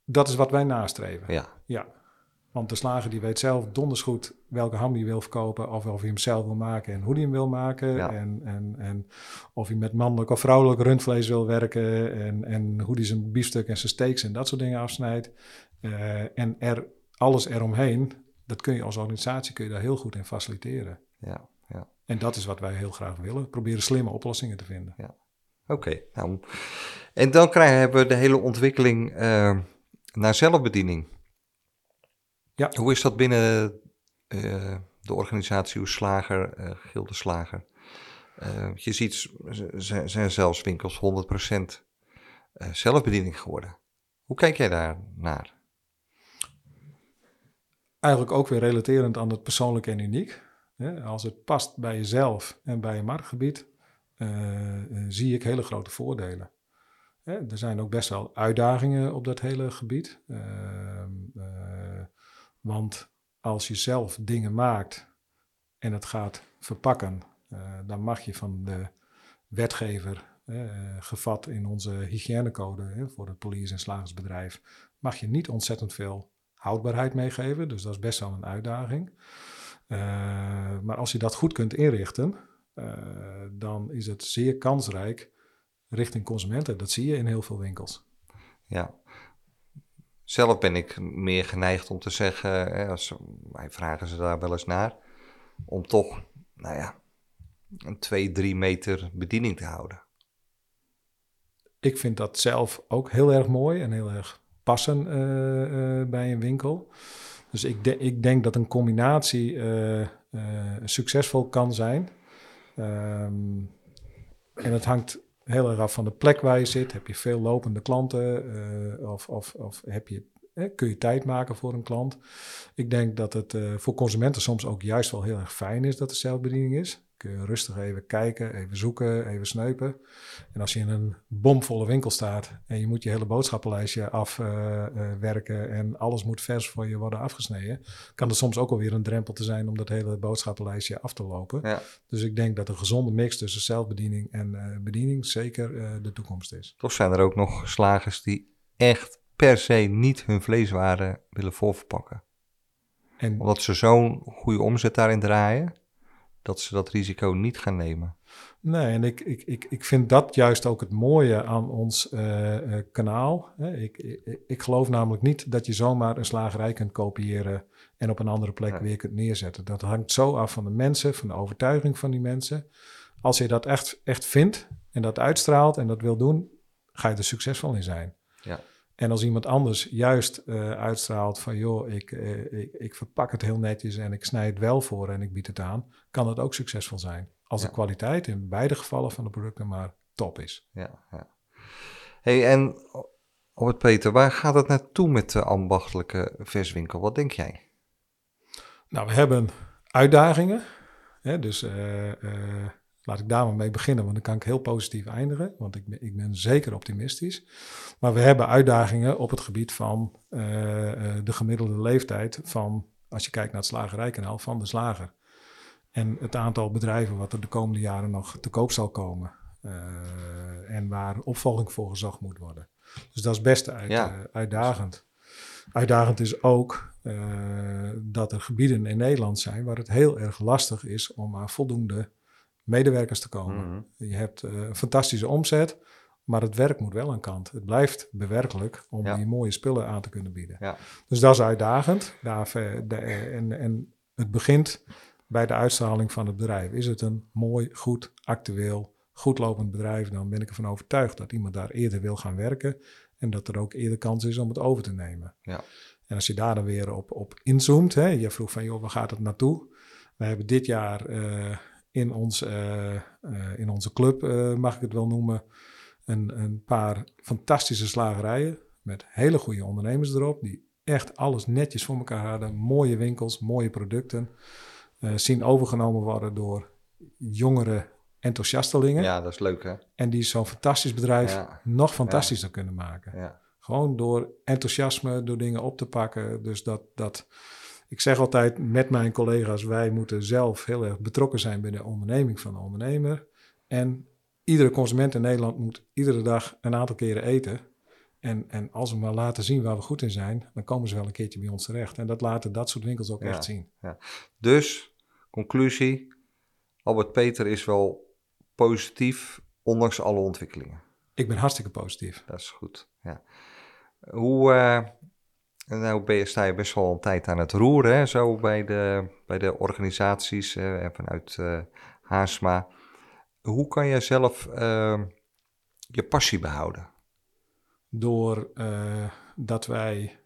Speaker 3: dat is wat wij nastreven.
Speaker 1: Ja,
Speaker 3: Ja, want de slager die weet zelf donders goed welke ham hij wil verkopen, of of hij hem zelf wil maken en hoe hij hem wil maken.
Speaker 1: Ja.
Speaker 3: En, en, en of hij met mannelijk of vrouwelijk rundvlees wil werken en, en hoe hij zijn biefstuk en zijn steaks en dat soort dingen afsnijdt. Eh, en er, alles eromheen, dat kun je als organisatie kun je daar heel goed in faciliteren.
Speaker 1: ja, ja.
Speaker 3: En dat is wat wij heel graag willen. Proberen slimme oplossingen te vinden.
Speaker 1: Oké, nou. En dan krijgen we de hele ontwikkeling eh, naar zelfbediening.
Speaker 3: Ja.
Speaker 1: Hoe is dat binnen eh, de organisatie uw slager, Gilde Slager? Eh, je ziet, z- z- zijn zelfs winkels 100% eh, zelfbediening geworden. Hoe kijk jij daar naar?
Speaker 3: Eigenlijk ook weer relaterend aan het persoonlijk en uniek. Als het past bij jezelf en bij je marktgebied, eh, eh, zie ik hele grote voordelen. Er zijn ook best wel uitdagingen op dat hele gebied. Ehm, eh, want als je zelf dingen maakt en het gaat verpakken, dan mag je van de wetgever, gevat in onze hygiënecode voor het police- en slagersbedrijf, mag je niet ontzettend veel houdbaarheid meegeven. Dus dat is best wel een uitdaging. Eh, maar als je dat goed kunt inrichten, eh, dan is het zeer kansrijk richting consumenten. Dat zie je in heel veel winkels.
Speaker 1: Ja. Zelf ben ik meer geneigd om te zeggen, hè, als, wij vragen ze daar wel eens naar, om toch, nou ja, een 2, 3 meter bediening te houden.
Speaker 3: Ik vind dat zelf ook heel erg mooi en heel erg eh, eh, bij een winkel. Dus ik, ik denk dat een combinatie eh, succesvol kan zijn. Ehm, en het hangt heel erg af van de plek waar je zit. Heb je veel lopende klanten of, of, of heb je, kun je tijd maken voor een klant? Ik denk dat het voor consumenten soms ook juist wel heel erg fijn is dat er zelfbediening is. Kun je rustig even kijken, even zoeken, even sneupen. En als je in een bomvolle winkel staat en je moet je hele boodschappenlijstje afwerken en alles moet vers voor je worden afgesneden, kan er soms ook alweer een drempel te zijn om dat hele boodschappenlijstje af te lopen.
Speaker 1: Ja.
Speaker 3: Dus ik denk dat een gezonde mix tussen zelfbediening en eh, bediening zeker eh, de toekomst is.
Speaker 1: Toch zijn er ook nog slagers die echt per se niet hun vleeswaren willen voorverpakken.
Speaker 3: En
Speaker 1: Omdat ze zo'n goede omzet daarin draaien, dat ze dat risico niet gaan nemen.
Speaker 3: Nee, en ik, ik, ik, ik vind dat juist ook het mooie aan ons eh, eh, kanaal. Ik, ik, ik geloof namelijk niet dat je zomaar een slagerij kunt kopiëren en op een andere plek weer kunt neerzetten. Dat hangt zo af van de mensen, van de overtuiging van die mensen. Als je dat echt, echt vindt en dat uitstraalt en dat wil doen, ga je er succesvol in zijn.
Speaker 1: Ja.
Speaker 3: En als iemand anders juist eh, uitstraalt van joh, ik, eh, ik, ik verpak het heel netjes en ik snij het wel voor en ik bied het aan, kan dat ook succesvol zijn. Als
Speaker 1: Ja.
Speaker 3: de kwaliteit in beide gevallen van de producten maar top is.
Speaker 1: Ja, ja. Hey, en Robert Peter, waar gaat het naartoe met de ambachtelijke verswinkel? Wat denk jij?
Speaker 3: Nou, we hebben uitdagingen. Hè? Dus uh, laat ik daar maar mee beginnen, want dan kan ik heel positief eindigen. Want ik ben, ik ben zeker optimistisch. Maar we hebben uitdagingen op het gebied van de gemiddelde leeftijd van, als je kijkt naar het slagerijkanaal, van de slager. En het aantal bedrijven wat er de komende jaren nog te koop zal komen. en waar opvolging voor gezocht moet worden. Dus dat is best uit, uitdagend. Uitdagend is ook uh, dat er gebieden in Nederland zijn waar het heel erg lastig is om aan voldoende medewerkers te komen. Mhm. Je hebt uh, een fantastische omzet, maar het werk moet wel aan kant. Het blijft bewerkelijk om die mooie spullen aan te kunnen bieden. Ja. Dus dat is uitdagend. Daar, de, en, en het begint bij de uitstraling van het bedrijf. Is het een mooi, goed, actueel, goed lopend bedrijf, dan ben ik ervan overtuigd dat iemand daar eerder wil gaan werken en dat er ook eerder kans is om het over te nemen. Ja. En als je daar dan weer op, op inzoomt, hè, je vroeg van joh, waar gaat het naartoe? We hebben dit jaar uh, in, ons, uh, uh, in onze club, mag ik het wel noemen, een, een paar fantastische slagerijen met hele goede ondernemers erop, die echt alles netjes voor elkaar hadden. Mooie winkels, mooie producten. zien overgenomen worden door jongere enthousiastelingen.
Speaker 1: Ja, dat is leuk hè.
Speaker 3: En die zo'n fantastisch bedrijf nog fantastischer kunnen maken. Ja. Gewoon door enthousiasme, door dingen op te pakken. Dus dat, dat, ik zeg altijd met mijn collega's, wij moeten zelf heel erg betrokken zijn bij de onderneming van de ondernemer. En iedere consument in Nederland moet iedere dag een aantal keren eten. En, en als we maar laten zien waar we goed in zijn, dan komen ze wel een keertje bij ons terecht. En dat laten dat soort winkels ook echt zien. Ja.
Speaker 1: Dus, conclusie, Albert Peter is wel positief, ondanks alle ontwikkelingen.
Speaker 3: Ik ben hartstikke positief.
Speaker 1: Dat is goed, ja. Hoe, uh, nou ben je, sta je best wel een tijd aan het roeren, hè, zo bij de, bij de organisaties en vanuit uh, Haasma. Hoe kan je zelf ehm, je passie behouden?
Speaker 3: Door dat wij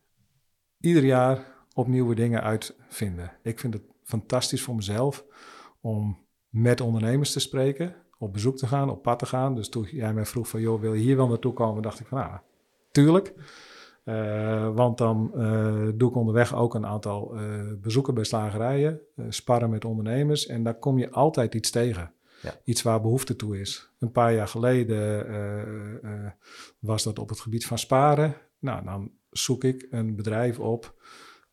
Speaker 3: ieder jaar opnieuw dingen uitvinden. Ik vind het fantastisch voor mezelf om met ondernemers te spreken op bezoek te gaan, op pad te gaan. Dus toen jij mij vroeg van, joh, wil je hier wel naartoe komen? dacht ik van, nou, tuurlijk. Uh, want dan uh, doe ik onderweg ook een aantal uh, bezoeken bij slagerijen, sparren met ondernemers. En daar kom je altijd iets tegen. Ja. Iets waar behoefte toe is. Een paar jaar geleden was dat op het gebied van sparen. Nou, dan zoek ik een bedrijf op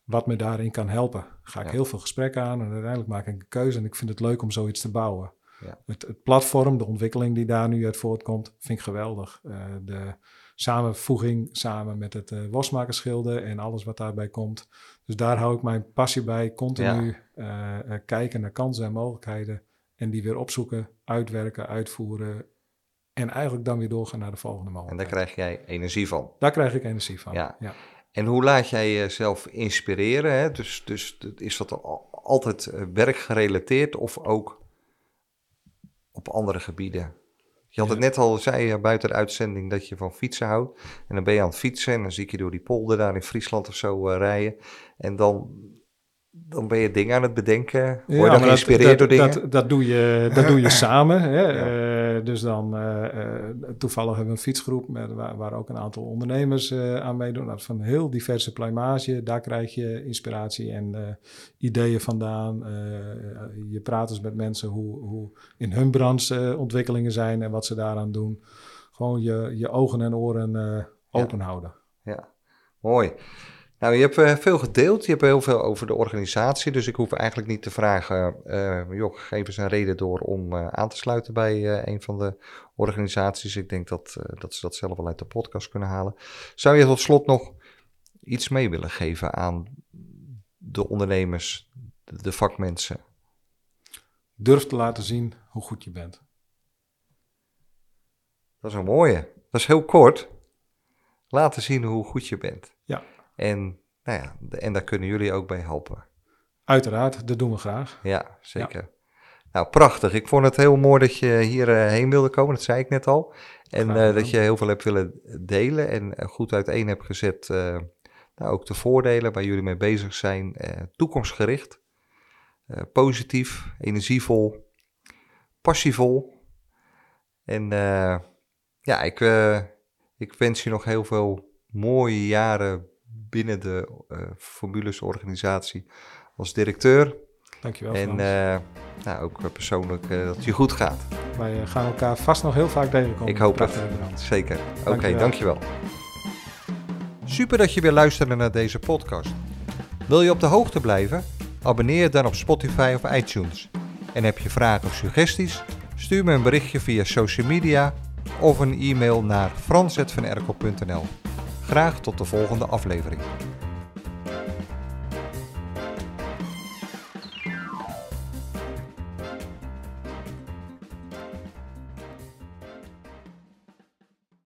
Speaker 3: wat me daarin kan helpen. Ga ik heel veel gesprekken aan en uiteindelijk maak ik een keuze. En ik vind het leuk om zoiets te bouwen. Ja. Het, het, platform, de ontwikkeling die daar nu uit voortkomt, vind ik geweldig. De samenvoeging samen met het uh, wasmakerschilden en alles wat daarbij komt. Dus daar hou ik mijn passie bij, continu ja. uh, kijken naar kansen en mogelijkheden en die weer opzoeken, uitwerken, uitvoeren en eigenlijk dan weer doorgaan naar de volgende mogelijkheid.
Speaker 1: En daar krijg jij energie van?
Speaker 3: Daar krijg ik energie van, ja. ja.
Speaker 1: En hoe laat jij jezelf inspireren? Hè? Dus, dus is dat altijd werkgerelateerd of ook op andere gebieden. Je had het net al, zei je buiten de uitzending dat je van fietsen houdt. En dan ben je aan het fietsen en dan zie ik je door die polder daar in Friesland of zo uh, rijden. En dan dan ben je dingen aan het bedenken. Word je dan geïnspireerd
Speaker 3: dat,
Speaker 1: door dingen?
Speaker 3: Dat, dat, doe je, dat doe je samen. Hè? Uh, dus dan, uh, toevallig hebben we een fietsgroep met, waar, waar ook een aantal ondernemers aan meedoen. Dat van heel diverse pluimage. Daar krijg je inspiratie en ideeën vandaan. je praat eens met mensen hoe, hoe in hun branche ontwikkelingen zijn en wat ze daaraan doen. Gewoon je, je ogen en oren open
Speaker 1: ja.
Speaker 3: houden.
Speaker 1: Ja, mooi. Nou, je hebt uh, veel gedeeld. Je hebt heel veel over de organisatie. Dus ik hoef eigenlijk niet te vragen, uh, joh, geef eens een reden door om uh, aan te sluiten bij een van de organisaties. Ik denk dat, dat ze dat zelf wel uit de podcast kunnen halen. Zou je tot slot nog iets mee willen geven aan de ondernemers, de vakmensen?
Speaker 3: Durf te laten zien hoe goed je bent.
Speaker 1: Dat is een mooie. Dat is heel kort. Laten zien hoe goed je bent. En, nou ja, en daar kunnen jullie ook bij helpen.
Speaker 3: Uiteraard, dat doen we graag.
Speaker 1: Ja, zeker. Nou, prachtig. Ik vond het heel mooi dat je hierheen heen wilde komen, dat zei ik net al. En uh, dat je heel veel hebt willen delen en uh, goed uiteen hebt gezet. Uh, nou, ook de voordelen waar jullie mee bezig zijn. toekomstgericht, positief, energievol, passievol. En ja, ik, ik wens je nog heel veel mooie jaren binnen de uh, Formules organisatie als directeur.
Speaker 3: Dankjewel
Speaker 1: En eh, nou, ook persoonlijk eh, dat het je goed gaat.
Speaker 3: Wij gaan elkaar vast nog heel vaak tegenkomen.
Speaker 1: Ik hoop het. Zeker. Oké,
Speaker 3: Dankjewel.
Speaker 1: dankjewel. Super dat je weer luisterde naar deze podcast. Wil je op de hoogte blijven? Abonneer je dan op Spotify of iTunes. En heb je vragen of suggesties? Stuur me een berichtje via social media of een e-mail naar frans.vanerkel.nl. Graag tot de volgende aflevering.